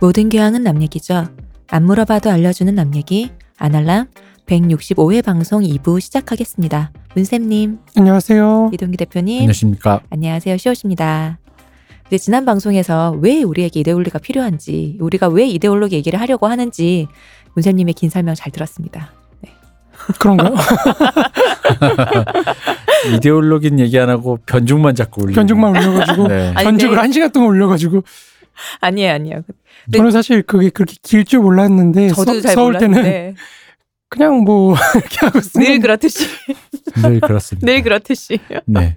모든 교양은 남 얘기죠. 안 물어봐도 알려주는 남 얘기 아날람 165회 방송 2부 시작하겠습니다. 문쌤님, 안녕하세요. 이동기 대표님, 안녕하십니까. 안녕하세요. 시옷입니다. 이제 지난 방송에서 왜 우리에게 이데올로기가 필요한지, 우리가 왜 이데올로기 얘기를 하려고 하는지 문쌤님의 긴 설명 잘 들었습니다. 그런가요? 이데올로기는 얘기 안 하고 변죽만 자꾸 올리고. 견적만 올려가지고 네. 네. 한 시간 동안 올려가지고 아니에요, 아니에요. 네. 저는 사실 그게 그렇게 길 줄 몰랐는데 저도 서, 잘 서울 때는 몰랐는데 그냥 뭐 이렇게 하고 쓴 늘. 그렇듯이, 늘 그렇습니다. 늘 그렇듯이. 네.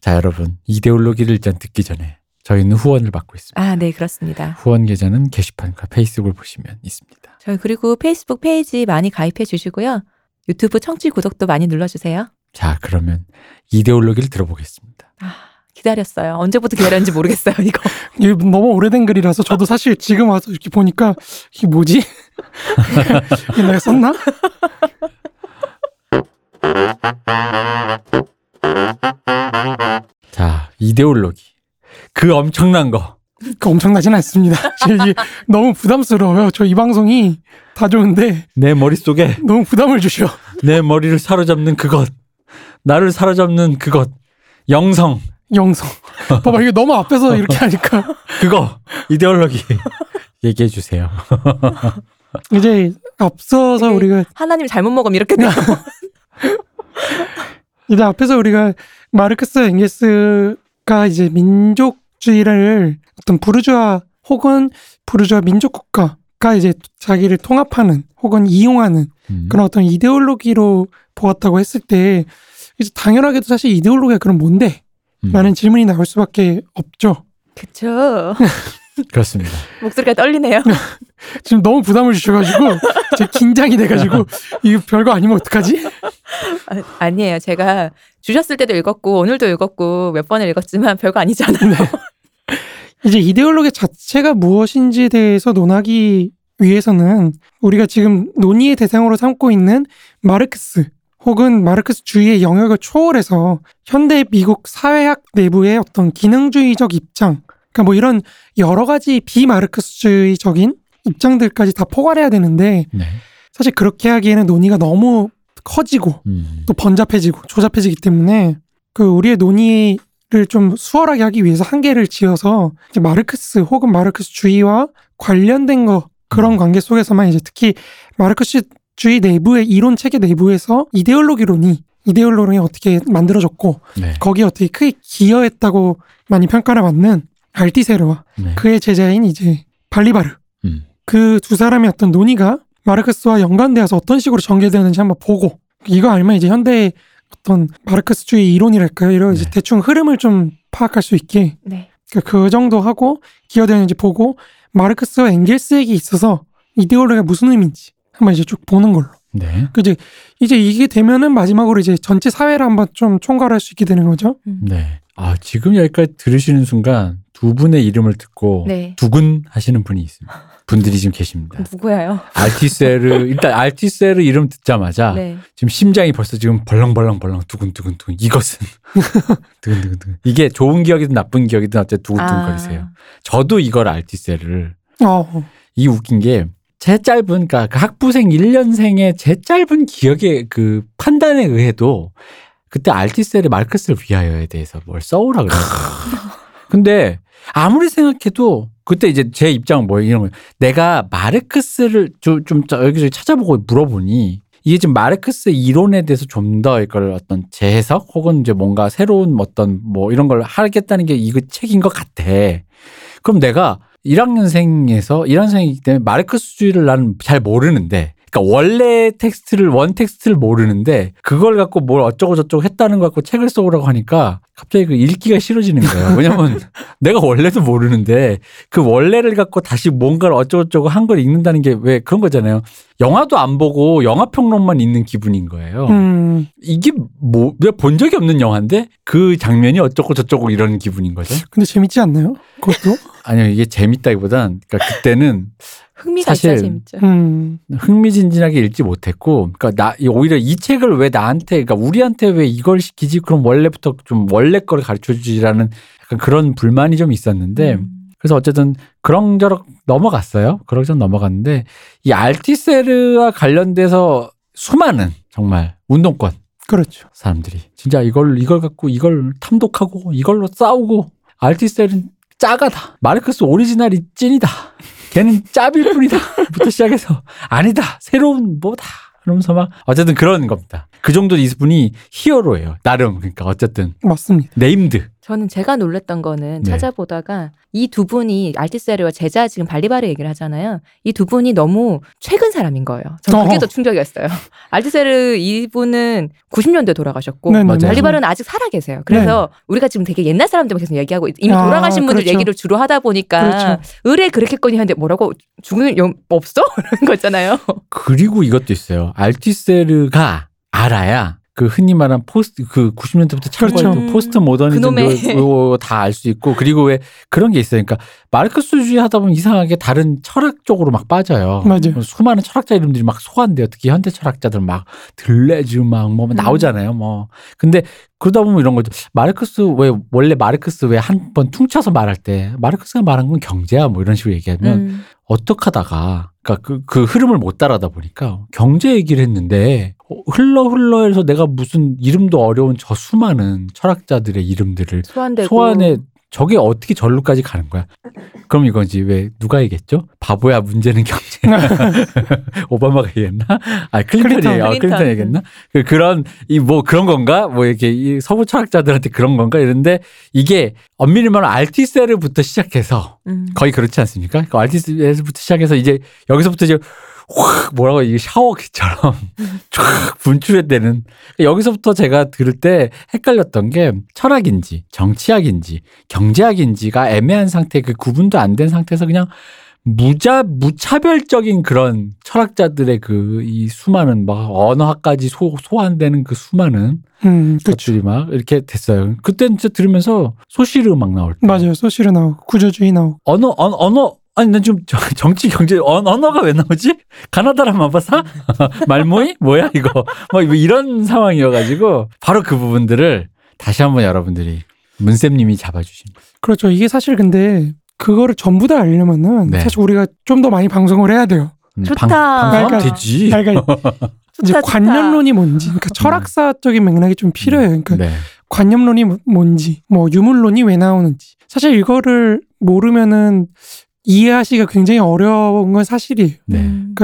자, 여러분. 이데올로기를 일단 듣기 전에 저희는 후원을 받고 있습니다. 아, 네, 그렇습니다. 후원 계좌는 게시판과 페이스북을 보시면 있습니다. 저희 그리고 페이스북 페이지 많이 가입해 주시고요. 유튜브 청취 구독도 많이 눌러 주세요. 자, 그러면 이데올로기를 들어보겠습니다. 아, 기다렸어요. 언제부터 기다렸는지 모르겠어요, 이거. 이게 너무 오래된 글이라서 저도 사실 지금 와서 이렇게 보니까 이게 뭐지? 내가 썼나? 자, 이데올로기. 그 엄청난 거. 그 엄청나진 않습니다. 이게 너무 부담스러워요. 저 이 방송이 다 좋은데 내 머릿속에 너무 부담을 주셔. 내 머리를 사로잡는 그것. 나를 사로잡는 그것. 영성. 영성. 봐봐 이게 너무 앞에서 이렇게 하니까 그거. 이데올로기. 얘기해 주세요. 이제 앞서서 우리가 하나님 잘못 먹으면 이렇게 돼요. 이제 앞에서 우리가 마르크스 엥게스가 이제 민족주의를 어떤 부르주아 혹은 부르주아 민족 국가가 이제 자기를 통합하는 혹은 이용하는 음. 그런 어떤 이데올로기로 보았다고 했을 때 이제 당연하게도 사실 이데올로기가 그럼 뭔데? 음. 라는 질문이 나올 수밖에 없죠. 그쵸. 그렇습니다. 목소리가 떨리네요. 지금 너무 부담을 주셔가지고 제 긴장이 돼가지고 이거 별거 아니면 어떡하지? 아, 아니에요. 제가 주셨을 때도 읽었고, 오늘도 읽었고, 몇 번을 읽었지만 별거 아니잖아요. 이제 이데올로기 자체가 무엇인지에 대해서 논하기 위해서는 우리가 지금 논의의 대상으로 삼고 있는 마르크스 혹은 마르크스주의의 영역을 초월해서 현대 미국 사회학 내부의 어떤 기능주의적 입장, 그러니까 뭐 이런 여러 가지 비마르크스주의적인 입장들까지 다 포괄해야 되는데 네. 사실 그렇게 하기에는 논의가 너무 커지고 음. 또 번잡해지고 조잡해지기 때문에 그 우리의 논의를 좀 수월하게 하기 위해서 한계를 지어서 이제 마르크스 혹은 마르크스주의와 관련된 거 그런 음. 관계 속에서만 이제 특히 마르크스 주의 내부의 이론 체계 내부에서 이데올로기론이 이데올로기론이 어떻게 만들어졌고 네. 거기에 어떻게 크게 기여했다고 많이 평가를 받는 알티세르와 네. 그의 제자인 이제 발리바르 음. 그두 사람의 어떤 논의가 마르크스와 연관되어서 어떤 식으로 전개되는지 한번 보고 이거 알면 이제 현대의 어떤 마르크스주의 이론이랄까요? 이런 이제 네. 대충 흐름을 좀 파악할 수 있게 네. 그- 그 정도 하고 기여되는지 보고 마르크스와 엥겔스에게 있어서 이데올로기가 무슨 의미인지 한번 이제 쭉 보는 걸로. 네. 그 이제 이제 이게 되면은 마지막으로 이제 전체 사회를 한번 좀 총괄할 수 있게 되는 거죠. 네. 아, 지금 여기까지 들으시는 순간 두 분의 이름을 듣고 네. 두근 하시는 분이 있습니다. 분들이 지금 계십니다. 누구예요? 알티세르 일단 알티세르 이름 듣자마자 네. 지금 심장이 벌써 지금 벌렁벌렁벌렁 두근두근 두근 이것은 두근두근 두근 이게 좋은 기억이든 나쁜 기억이든 어쨌든 두근두근거리세요. 아, 저도 이걸 알티세르를 어, 이 웃긴 게 제 짧은 그러니까 그 학부생 1년생의 제 짧은 기억의 그 판단에 의해도 그때 알티셀의 마르크스를 위하여에 대해서 뭘 써오라 그랬어요. 근데 아무리 생각해도 그때 이제 제 입장은 뭐예요? 이런 거예요. 내가 마르크스를 좀, 좀 여기저기 찾아보고 물어보니 이게 지금 마르크스 이론에 대해서 좀 더 이걸 어떤 재해석 혹은 이제 뭔가 새로운 어떤 뭐 이런 걸 하겠다는 게 이거 책인 것 같아. 그럼 내가 1학년생에서 1학년생이기 때문에 마르크스주의를 나는 잘 모르는데 그러니까 원래 텍스트를 원 텍스트를 모르는데 그걸 갖고 뭘 어쩌고 저쩌고 했다는 거 갖고 책을 써오라고 하니까 갑자기 그 읽기가 싫어지는 거예요. 왜냐면 내가 원래도 모르는데 그 원래를 갖고 다시 뭔가를 어쩌고 저쩌고 한 걸 읽는다는 게 왜 그런 거잖아요. 영화도 안 보고 영화 평론만 읽는 기분인 거예요. 음, 이게 뭐왜본 적이 없는 영화인데 그 장면이 어쩌고 저쩌고 이런 기분인 거죠. 근데 재밌지 않나요? 그것도? 아니요 이게 재밌다기보단 그러니까 그때는 흥미가 사실 재밌죠. 음, 흥미진진하게 읽지 못했고, 그러니까 나 오히려 이 책을 왜 나한테, 그러니까 우리한테 왜 이걸 시키지? 그럼 원래부터 좀 원래 거를 가르쳐 주지라는 약간 그런 불만이 좀 있었는데, 음. 그래서 어쨌든 그런저런 넘어갔어요. 그런저런 넘어갔는데 이 알티세르와 관련돼서 수많은 정말 운동권 그렇죠. 사람들이 진짜 이걸 이걸 갖고 이걸 탐독하고 이걸로 싸우고 알튀세르는 짜가다. 마르크스 오리지널이 찐이다. 걔는 짭일 뿐이다 부터 시작해서 아니다. 새로운 뭐다. 그러면서 막 어쨌든 그런 겁니다. 그 정도 이분이 히어로예요. 나름. 그러니까 어쨌든. 맞습니다. named 저는 제가 놀랬던 거는 네. 찾아보다가 이 두 분이 알튀세르와 제자 지금 발리바르 얘기를 하잖아요. 이 두 분이 너무 최근 사람인 거예요. 저는 그게 어. 더 충격이었어요. 알튀세르 이분은 90년대 돌아가셨고 네네. 맞아요. 발리바르는 아직 살아 계세요. 그래서 우리가 지금 되게 옛날 사람들만 계속 얘기하고 이미 아, 돌아가신 분들 그렇죠. 얘기를 주로 하다 보니까 그렇죠. 으레 그렇겠거니 하는데 뭐라고 죽는 영 없어? 이런 거 있잖아요. 그리고 이것도 있어요 알튀세르가 알아야 그 흔히 말한 포스트 그 90년대부터 참고했던 그렇죠. 포스트 모더니즘 그놈의- 다알 수 있고 그리고 왜 그런 게 있어요. 그러니까 마르크스주의 하다 보면 이상하게 다른 철학 쪽으로 막 빠져요. 맞아요. 수많은 철학자 이름들이 막 소환돼요. 특히 현대 철학자들 막 들뢰즈 막뭐 음. 나오잖아요. 뭐 근데 그러다 보면 이런 거죠. 마르크스 왜 원래 마르크스 왜 한 번 퉁쳐서 말할 때 마르크스가 말한 건 경제야 뭐 이런 식으로 얘기하면 음. 어떡 하다가, 그니까 그, 그 흐름을 못 따라다 보니까 경제 얘기를 했는데, 어, 흘러 흘러 해서 내가 무슨 이름도 어려운 저 수많은 철학자들의 이름들을 소환되고. 소환해, 저게 어떻게 절로까지 가는 거야? 그럼 이건지 왜 누가 얘기했죠? 바보야 문제는 경제. 오바마가 얘기했나? 아 클린턴이 클린턴. 어, 클린턴 클린턴. 얘기했나? 그 그런 이 뭐 그런 건가? 뭐 이렇게 이 서구 철학자들한테 그런 건가? 이런데 이게 엄밀히 말하면 알튀세르부터 시작해서 음. 거의 그렇지 않습니까? 그 알튀세르부터 시작해서 이제 여기서부터 이제 확 뭐라고 이게 샤워기처럼 쫙 분출해되는 여기서부터 제가 들을 때 헷갈렸던 게 철학인지 정치학인지 경제학인지가 애매한 상태 그 구분도 안 된 상태에서 그냥 무자 무차별적인 그런 철학자들의 그 이 수많은 막 언어학까지 소, 소환되는 그 수많은 음. 것들이 막 이렇게 됐어요. 그때 진짜 들으면서 소시르 막 나올 때 맞아요. 소시르 나오고 구조주의 나오고. 언어 언어, 언어 아니 난좀 정치 경제 언, 언어가 왜 나오지? 가나다라 마바사 말모이 뭐야 이거 뭐 이런 상황이어가지고 바로 그 부분들을 다시 한번 여러분들이 문쌤님이 잡아주신 거예요. 그렇죠. 이게 사실 근데 그거를 전부 다 알려면은 네. 사실 우리가 좀 더 많이 방송을 해야 돼요. 음, 좋다. 방송하면 그러니까- 되지. 그러니까 이제 좋다. 관념론이 뭔지, 그러니까 철학사적인 맥락이 좀 필요해요. 그러니까 네. 관념론이 뭐- 뭔지, 뭐 유물론이 왜 나오는지. 사실 이거를 모르면은 이해하시기가 굉장히 어려운 건 사실이에요. 네. 음.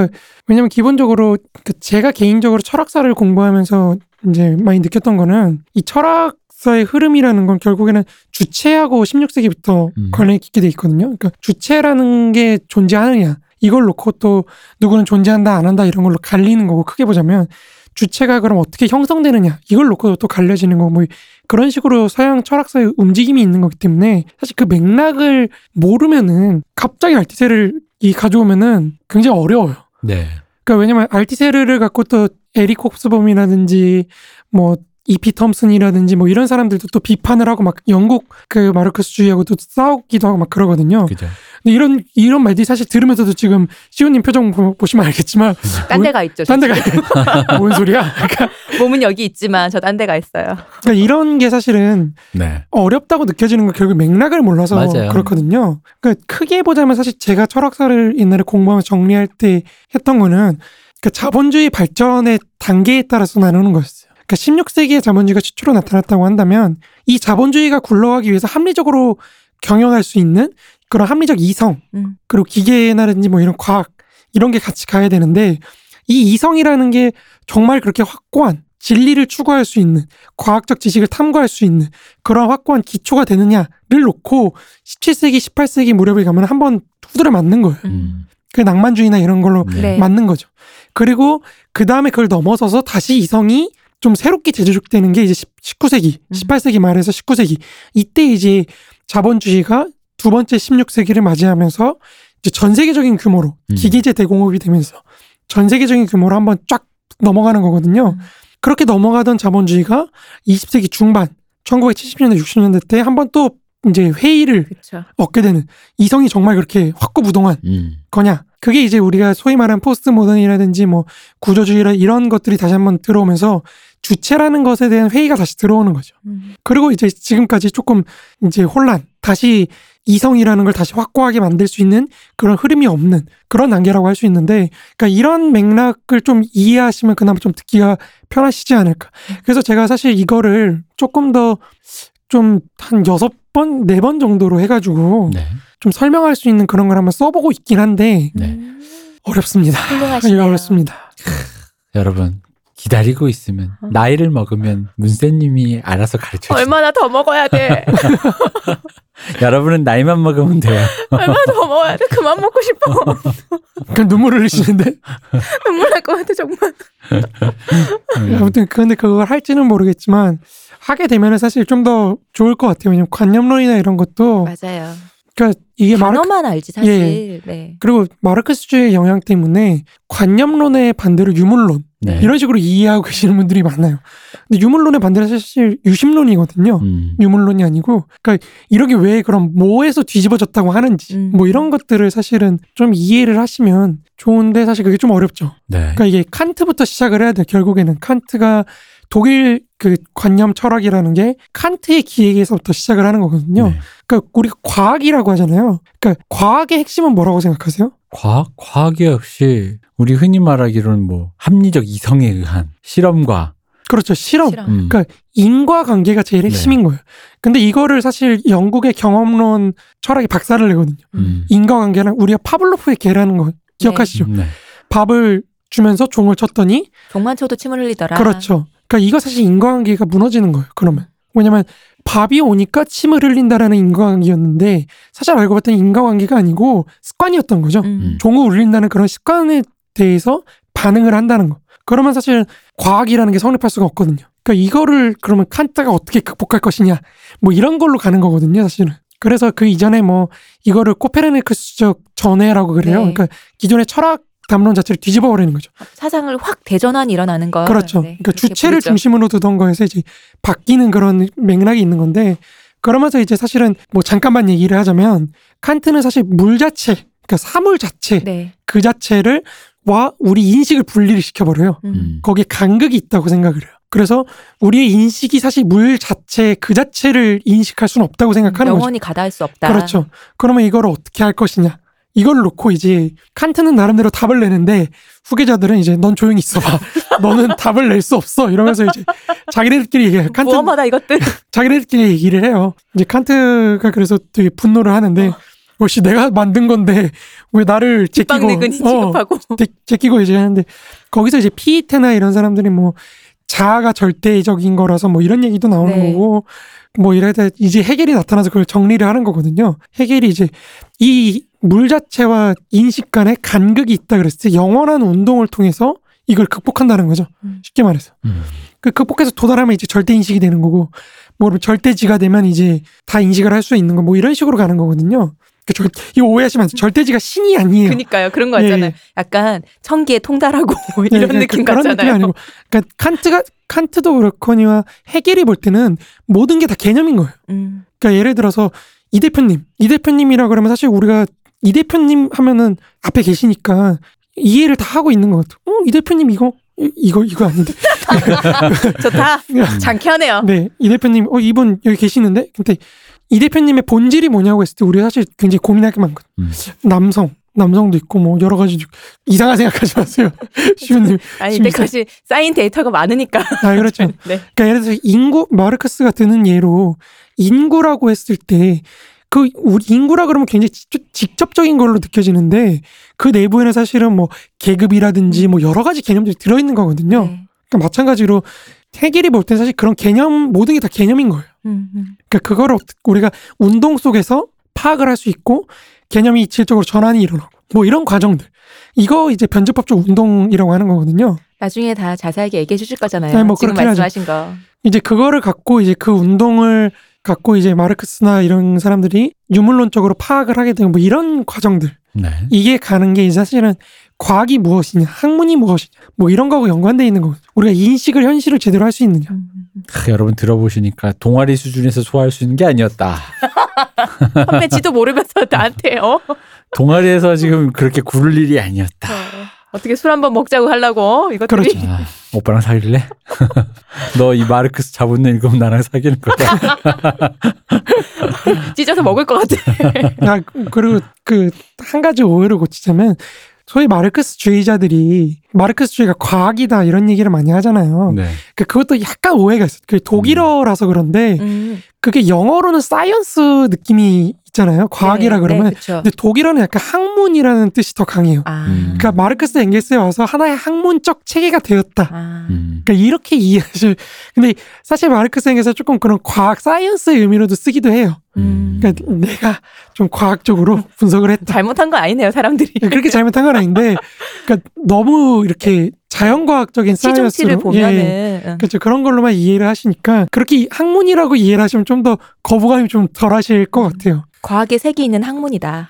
왜냐면 기본적으로 그 제가 개인적으로 철학사를 공부하면서 이제 많이 느꼈던 거는 이 철학사의 흐름이라는 건 결국에는 주체하고 16세기부터 음. 관련이 깊게 돼 있거든요. 그러니까 주체라는 게 존재하느냐 이걸 놓고 또 누구는 존재한다 안 한다 이런 걸로 갈리는 거고 크게 보자면 주체가 그럼 어떻게 형성되느냐 이걸 놓고 또 갈려지는 거고 뭐 그런 식으로 서양 철학사의 움직임이 있는 거기 때문에 사실 그 맥락을 모르면은 갑자기 알티세를 이 가져오면은 굉장히 어려워요. 네. 그러니까 왜냐면 알티세르를 갖고 또 에릭 홉스범이라든지 뭐 이피 텀슨이라든지 뭐 이런 사람들도 또 비판을 하고 막 영국 그 마르크스주의하고 또 싸우기도 하고 막 그러거든요. 그죠. 근데 이런 이런 말들이 사실 들으면서도 지금 시우님 표정 보, 보시면 알겠지만 딴 데가 있죠. 딴 데가 뭔 소리야? 그러니까, 몸은 여기 있지만 저 딴 데가 있어요. 그러니까 이런 게 사실은 네. 어렵다고 느껴지는 건 결국 맥락을 몰라서 맞아요. 그렇거든요. 그러니까 크게 보자면 사실 제가 철학사를 옛날에 공부하면서 정리할 때 했던 거는 그러니까 자본주의 발전의 단계에 따라서 나누는 거였어요. 그러니까 16세기에 자본주의가 최초로 나타났다고 한다면 이 자본주의가 굴러가기 위해서 합리적으로 경영할 수 있는 그런 합리적 이성 음. 그리고 기계나든지 뭐 이런 과학 이런 게 같이 가야 되는데 이 이성이라는 게 정말 그렇게 확고한 진리를 추구할 수 있는 과학적 지식을 탐구할 수 있는 그런 확고한 기초가 되느냐를 놓고 17세기, 18세기 무렵에 가면 한번 두드려 맞는 거예요. 음. 그 낭만주의나 이런 걸로 네. 맞는 거죠. 그리고 그 다음에 그걸 넘어서서 다시 이성이 좀 새롭게 재조직되는 게 이제 19세기, 음. 18세기 말에서 19세기. 이때 이제 자본주의가 두 번째 16세기를 맞이하면서 이제 전 세계적인 규모로 음. 기계제 대공업이 되면서 전 세계적인 규모로 한번 쫙 넘어가는 거거든요. 음. 그렇게 넘어가던 자본주의가 20세기 중반, 1970년대, 60년대 때 한번 또 이제 회의를 그렇죠. 얻게 되는 이성이 정말 그렇게 확고부동한 음. 거냐. 그게 이제 우리가 소위 말하는 포스트 모던이라든지 뭐 구조주의라 이런 것들이 다시 한번 들어오면서 주체라는 것에 대한 회의가 다시 들어오는 거죠. 음. 그리고 이제 지금까지 조금 이제 혼란, 다시 이성이라는 걸 다시 확고하게 만들 수 있는 그런 흐름이 없는 그런 단계라고 할 수 있는데, 그러니까 이런 맥락을 좀 이해하시면 그나마 좀 듣기가 편하시지 않을까. 그래서 제가 사실 이거를 조금 더 좀 한 여섯 번, 네 번 정도로 해가지고 네. 좀 설명할 수 있는 그런 걸 한번 써보고 있긴 한데 네. 음, 어렵습니다. 어렵습니다. 여러분 기다리고 있으면 어. 나이를 먹으면 문세님이 알아서 가르쳐 주세요. 얼마나 더 먹어야 돼? 여러분은 나이만 먹으면 돼요. 얼마나 더 먹어야 돼? 그만 먹고 싶어. 그냥 눈물 흘리시는데 눈물 날 것 같아 정말. 음. 아무튼 근데 그걸 할지는 모르겠지만 하게 되면은 사실 좀 더 좋을 것 같아요. 왜냐면 관념론이나 이런 것도 맞아요. 그러니까 이게 마르 단어만 알지 사실. 네. 그리고 마르크스주의 영향 때문에 관념론의 반대로 유물론 네. 이런 식으로 이해하고 계시는 분들이 많아요. 근데 유물론의 반대는 사실 유심론이거든요. 음. 유물론이 아니고 그러니까 이렇게 왜 그럼 뭐에서 뒤집어졌다고 하는지 음. 뭐 이런 것들을 사실은 좀 이해를 하시면 좋은데 사실 그게 좀 어렵죠. 네. 그러니까 이게 칸트부터 시작을 해야 돼요. 결국에는 칸트가 독일 그 관념 철학이라는 게 칸트의 기획에서부터 시작을 하는 거거든요. 네. 그러니까 우리가 과학이라고 하잖아요. 그러니까 과학의 핵심은 뭐라고 생각하세요? 과학 과학이 역시 우리 흔히 말하기로는 뭐 합리적 이성에 의한 실험과 그렇죠. 실험. 실험. 음. 그러니까 인과 관계가 제일 핵심인 거예요. 근데 이거를 사실 영국의 경험론 철학이 박살을 내거든요. 음. 인과 관계는 우리가 파블로프의 개라는 거 기억하시죠? 네. 밥을 주면서 종을 쳤더니 종만 쳐도 침을 흘리더라. 그렇죠. 그러니까 이거 사실 인과관계가 무너지는 거예요. 그러면 왜냐면 밥이 오니까 침을 흘린다라는 인과관계였는데 사실 알고 봤더니 인과관계가 아니고 습관이었던 거죠. 음. 종을 울린다는 그런 습관에 대해서 반응을 한다는 거. 그러면 사실 과학이라는 게 성립할 수가 없거든요. 그러니까 이거를 그러면 칸트가 어떻게 극복할 것이냐, 뭐 이런 걸로 가는 거거든요, 사실은. 그래서 그 이전에 뭐 이거를 코페르니쿠스적 전해라고 그래요. 네. 그러니까 기존의 철학 담론 자체를 뒤집어 버리는 거죠. 사상을 확 대전환 일어나는 거. 그렇죠. 네, 그러니까 주체를 부르죠. 중심으로 두던 거에서 이제 바뀌는 그런 맥락이 있는 건데 그러면서 이제 사실은 뭐 잠깐만 얘기를 하자면 칸트는 사실 물 자체, 그러니까 사물 자체 네. 그 자체를 와 우리 인식을 분리를 시켜버려요. 음. 음. 거기에 간극이 있다고 생각을 해요. 그래서 우리의 인식이 사실 물 자체 그 자체를 인식할 수는 없다고 생각하는 거죠. 영원히 가다할 수 없다. 그렇죠. 그러면 이걸 어떻게 할 것이냐? 이걸 놓고 이제 칸트는 나름대로 답을 내는데 후계자들은 이제 넌 조용히 있어봐. 너는 답을 낼 수 없어. 이러면서 이제 자기네들끼리 얘기해요. 칸트 무엄하다 이것들. 자기네들끼리 얘기를 해요. 이제 칸트가 그래서 되게 분노를 하는데 어. 역시 내가 만든 건데 왜 나를 제끼고 빵내근이 어, 취급하고. 제- 제끼고 이제 하는데 거기서 이제 피테나 이런 사람들이 뭐 자아가 절대적인 거라서 뭐 이런 얘기도 나오는 네. 거고 뭐 이래다 이제 해겔이 나타나서 그걸 정리를 하는 거거든요. 해겔이 이제 이 물 자체와 인식 간에 간극이 있다 그랬을 때 영원한 운동을 통해서 이걸 극복한다는 거죠. 음. 쉽게 말해서. 음. 그 극복해서 도달하면 이제 절대 인식이 되는 거고 뭐 그러면 절대지가 되면 이제 다 인식을 할 수 있는 거 뭐 이런 식으로 가는 거거든요. 그 절, 이거 오해하시면 안 돼요. 절대지가 신이 아니에요. 그니까요. 그런 거 예, 있잖아요. 예. 약간 천기에 통달하고 뭐 네, 이런 그- 느낌 그런 느낌이 같잖아요. 아니고 그러니까 칸트가 칸트도 그렇거니와 해겔이 볼 때는 모든 게 다 개념인 거예요. 음. 그러니까 예를 들어서 이 대표님, 이 대표님이라 그러면 사실 우리가 이 대표님 하면은 앞에 계시니까 이해를 다 하고 있는 것 같아. 어, 이 대표님 이거 이- 이거 이거 아닌데. 좋다. 장쾌하네요. 네, 이 대표님, 어, 이분 여기 계시는데? 근데 이 대표님의 본질이 뭐냐고 했을 때 우리 가 사실 굉장히 고민할 게 많거든. 음. 남성, 남성도 있고 뭐 여러 가지. 이상한 생각하지 마세요. 시우님. 아니 이때까지 쌓인 데이터가 많으니까. 아, 그렇죠. 네. 그러니까 예를 들어서 인구, 마르크스가 드는 예로 인구라고 했을 때 그 우리 인구라 그러면 굉장히 직접, 직접적인 걸로 느껴지는데 그 내부에는 사실은 뭐 계급이라든지 뭐 여러 가지 개념들이 들어있는 거거든요. 네. 그러니까 마찬가지로 해결이 볼때 사실 그런 개념 모든 게 다 개념인 거예요. 음, 음. 그러니까 그거를 어떻게 우리가 운동 속에서 파악을 할 수 있고 개념이 질적으로 전환이 일어나고 뭐 이런 과정들 이거 이제 변제법적 운동이라고 하는 거거든요. 나중에 다 자세하게 얘기해 주실 거잖아요. 네, 뭐 지금 그렇긴 하죠. 말씀하신 거. 이제 그거를 갖고 이제 그 운동을 갖고 이제 마르크스나 이런 사람들이 유물론적으로 파악을 하게 되는 뭐 이런 과정들 네. 이게 가는 게 사실은 과학이 무엇이냐 학문이 무엇이냐 뭐 이런 거하고 연관돼 있는 거거든요. 우리가 인식을 현실을 제대로 할 수 있느냐. 음, 음. 크, 여러분 들어보시니까 동아리 수준에서 소화할 수 있는 게 아니었다. 선배 지도 모르면서 나한테 어? 동아리에서 지금 그렇게 구를 일이 아니었다. 어떻게 술 한번 먹자고 하려고 이것들이 그렇죠. 아, 오빠랑 사귈래? 너 이 마르크스 자본론 읽으면 나랑 사귀는 거야. 찢어서 먹을 것 같아. 아, 그리고 그 한 가지 오해를 고치자면 소위 마르크스주의자들이 마르크스주의가 과학이다 이런 얘기를 많이 하잖아요. 네. 그 그것도 약간 오해가 있어요. 그 독일어라서 그런데 음. 그게 영어로는 science 느낌이 있잖아요. 과학이라 네, 그러면. 네. 근데 독일어는 약간 학문이라는 뜻이 더 강해요. 아. 음. 그러니까 마르크스 엥겔스에 와서 하나의 학문적 체계가 되었다. 아. 음. 그러니까 이렇게 이해하실. 근데 사실 마르크스 엥겔스가 조금 그런 과학 science의 의미로도 쓰기도 해요. 음. 그러니까 내가 좀 과학적으로 분석을 했다. 잘못한 거 아니네요, 사람들이. 그렇게 잘못한 건 아닌데, 그러니까 너무 이렇게 자연과학적인 시중치를 사이언스로 보면은 예, 응. 그렇죠 그런 걸로만 이해를 하시니까 그렇게 학문이라고 이해를 하시면 좀 더 거부감이 좀 덜하실 것 같아요. 과학의 색이 있는 학문이다.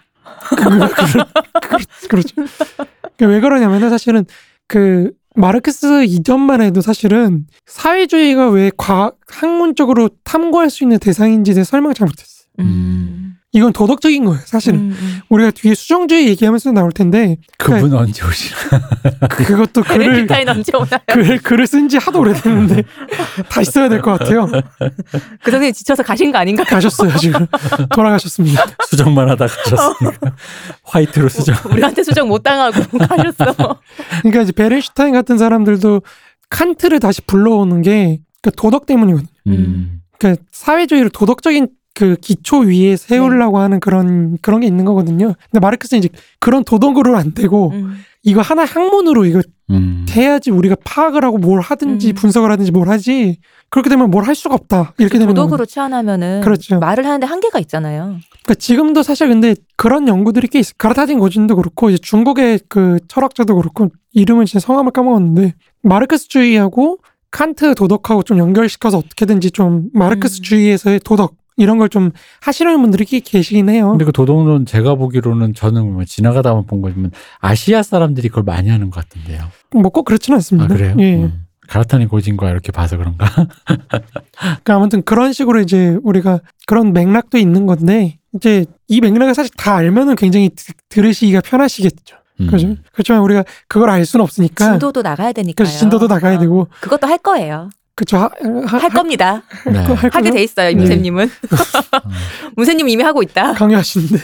그렇죠. 그러니까 왜 그러냐면은 사실은 그 마르크스 이전만 해도 사실은 사회주의가 왜 과학 학문적으로 탐구할 수 있는 대상인지에 대해 설명을 잘 못했어요. 음. 이건 도덕적인 거예요, 사실은. 음, 음. 우리가 뒤에 수정주의 얘기하면서 나올 텐데 그분 언제 오시나? 그것도 글을 엘피타인 언제 오나요? 글, 글을 쓴 지 하도 오래됐는데 다시 써야 될 것 같아요. 그 선생님 지쳐서 가신 거 아닌가? 가셨어요 지금 돌아가셨습니다. 수정만 하다 가셨으니까 화이트로 수정. 우리한테 수정 못 당하고 가셨어. 그러니까 이제 베른슈타인 같은 사람들도 칸트를 다시 불러오는 게 그러니까 도덕 때문이거든요. 음. 그러니까 사회주의를 도덕적인 그 기초 위에 세우려고 하는 그런 그런 게 있는 거거든요. 근데 마르크스는 이제 그런 도덕으로 안 되고 음. 이거 하나 학문으로 이거 음. 해야지 우리가 파악을 하고 뭘 하든지 음. 분석을 하든지 뭘 하지 그렇게 되면 뭘 할 수가 없다 이렇게 되는 거거든요. 도덕으로 치환하면은 그렇죠. 말을 하는데 한계가 있잖아요. 그러니까 지금도 사실 근데 그런 연구들이 꽤 있어요. 가르타진 고진도 그렇고 이제 중국의 그 철학자도 그렇고 이름은 진짜 성함을 까먹었는데 마르크스주의하고 칸트 도덕하고 좀 연결시켜서 어떻게든지 좀 마르크스주의에서의 도덕 이런 걸 좀 하시는 분들이 꽤 계시긴 해요. 근데 그 도덕론 제가 보기로는 저는 뭐 지나가다만 본 거지만 아시아 사람들이 그걸 많이 하는 것 같은데요. 뭐 꼭 그렇지는 아 않습니다. 그래요? 예. 음. 가라타니 고진과 이렇게 봐서 그런가? 그러니까 아무튼 그런 식으로 이제 우리가 그런 맥락도 있는 건데 이제 이 맥락을 사실 다 알면은 굉장히 드- 들으시기가 편하시겠죠. 음. 그렇죠. 그렇지만 우리가 그걸 알 수는 없으니까 진도도 나가야 되니까요. 그래서 진도도 나가야 어. 되고 그것도 할 거예요. 그렇죠. 하, 하, 할 겁니다. 네. 할 하게? 돼 있어요, 네. 문세님은. 문세님 이미 하고 있다. 강요하시는데.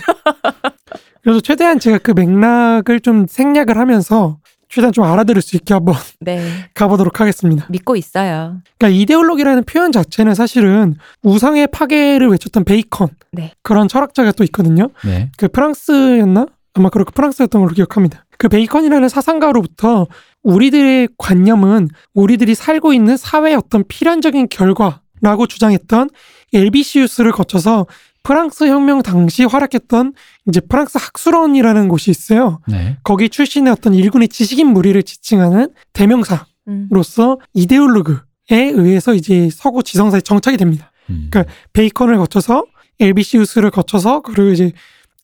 그래서 최대한 제가 그 맥락을 좀 생략을 하면서 최대한 좀 알아들을 수 있게 한번 네. 가보도록 하겠습니다. 믿고 있어요. 그러니까 이데올로기라는 표현 자체는 사실은 우상의 파괴를 외쳤던 베이컨 네. 그런 철학자가 또 있거든요. 네. 그 프랑스였나? 아마 그렇고 프랑스였던 걸로 기억합니다. 그 베이컨이라는 사상가로부터 우리들의 관념은 우리들이 살고 있는 사회의 어떤 필연적인 결과라고 주장했던 엘비시우스를 거쳐서 프랑스 혁명 당시 활약했던 이제 프랑스 학술원이라는 곳이 있어요. 네. 거기 출신의 어떤 일군의 지식인 무리를 지칭하는 대명사로서 음. 이데올로그에 의해서 이제 서구 지성사에 정착이 됩니다. 음. 그러니까 베이컨을 거쳐서 엘비시우스를 거쳐서 그리고 이제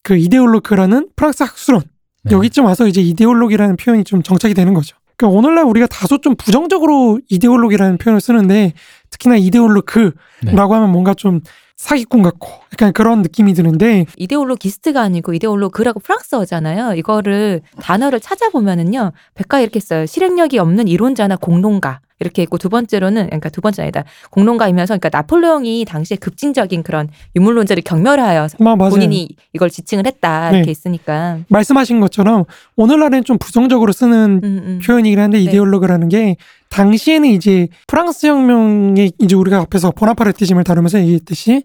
그 이데올로그라는 프랑스 학술원 네. 여기쯤 와서 이제 이데올로기라는 표현이 좀 정착이 되는 거죠. 그러니까 오늘날 우리가 다소 좀 부정적으로 이데올로기라는 표현을 쓰는데 특히나 이데올로그라고 네. 하면 뭔가 좀 사기꾼 같고 약간 그런 느낌이 드는데 이데올로기스트가 아니고 이데올로그라고 프랑스어잖아요. 이거를 단어를 찾아보면은요. 백과 이렇게 써요. 실행력이 없는 이론자나 공론가. 이렇게 있고 두 번째로는 그러니까 두 번째 아니다. 공론가이면서 그러니까 나폴레옹이 당시에 급진적인 그런 유물론자를 경멸하여 마 맞아요. 본인이 이걸 지칭을 했다. 네. 이렇게 있으니까. 말씀하신 것처럼 오늘날엔 좀 부정적으로 쓰는 음, 음. 표현이긴 한데 네. 이데올로그라는 게 당시에는 이제 프랑스 혁명에 이제 우리가 앞에서 보나파르티즘을 다루면서 얘기했듯이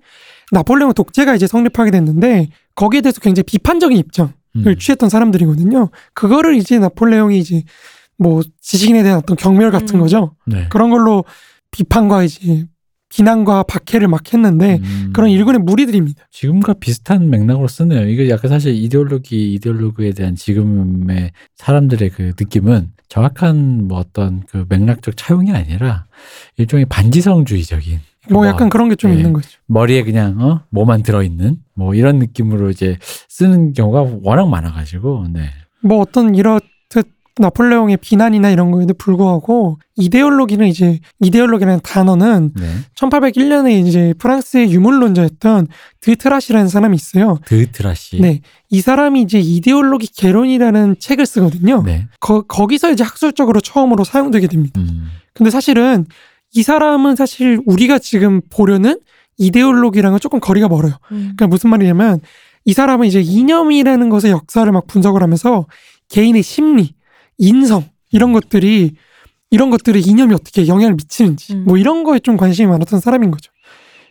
나폴레옹 독재가 이제 성립하게 됐는데 거기에 대해서 굉장히 비판적인 입장을 음. 취했던 사람들이거든요. 그거를 이제 나폴레옹이 이제 뭐 지식인에 대한 어떤 경멸 같은 음. 거죠. 네. 그런 걸로 비판과 이제 비난과 박해를 막 했는데 음. 그런 일군의 무리들입니다. 지금과 비슷한 맥락으로 쓰네요. 이게 약간 사실 이데올로기, 이데올로그에 대한 지금의 사람들의 그 느낌은 정확한 뭐 어떤 그 맥락적 차용이 아니라 일종의 반지성주의적인 뭐 약간 그런 게좀 예. 있는 거죠. 머리에 그냥 어 뭐만 들어 있는 뭐 이런 느낌으로 이제 쓰는 경우가 워낙 많아 가지고 네. 뭐 어떤 이렇듯 나폴레옹의 비난이나 이런 거에도 불구하고 이데올로기는 이제 이데올로기라는 단어는 네. 1801년에 이제 프랑스의 유물론자였던 드트라시라는 사람이 있어요. 드트라시. 네. 이 사람이 이제 이데올로기 개론이라는 책을 쓰거든요. 네. 거, 거기서 이제 학술적으로 처음으로 사용되게 됩니다. 음. 근데 사실은 이 사람은 사실 우리가 지금 보려는 이데올로기랑은 조금 거리가 멀어요. 음. 그러니까 무슨 말이냐면 이 사람은 이제 이념이라는 것의 역사를 막 분석을 하면서 개인의 심리, 인성 이런 것들이 이런 것들이 이념이 어떻게 영향을 미치는지 음. 뭐 이런 거에 좀 관심이 많았던 사람인 거죠.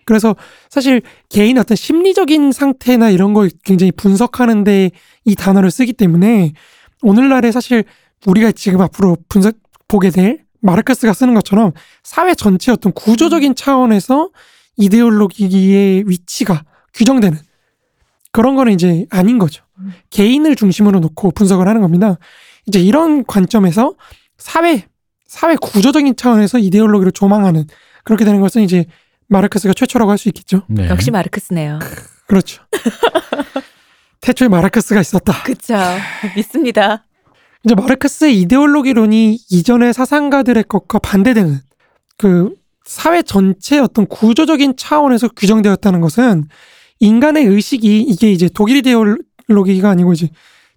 그래서 사실 개인의 어떤 심리적인 상태나 이런 걸 굉장히 분석하는데 이 단어를 쓰기 때문에 오늘날에 사실 우리가 지금 앞으로 분석 보게 될 마르크스가 쓰는 것처럼 사회 전체 어떤 구조적인 차원에서 이데올로기의 위치가 규정되는 그런 거는 이제 아닌 거죠. 음. 개인을 중심으로 놓고 분석을 하는 겁니다. 이제 이런 관점에서 사회, 사회 구조적인 차원에서 이데올로기를 조망하는 그렇게 되는 것은 이제 마르크스가 최초라고 할 수 있겠죠. 네. 역시 마르크스네요. 그렇죠. 태초에 마르크스가 있었다. 그쵸. 믿습니다. 이제 마르크스의 이데올로기론이 이전의 사상가들의 것과 반대되는 그 사회 전체 어떤 구조적인 차원에서 규정되었다는 것은 인간의 의식이 이게 이제 독일 이데올로기가 아니고 이제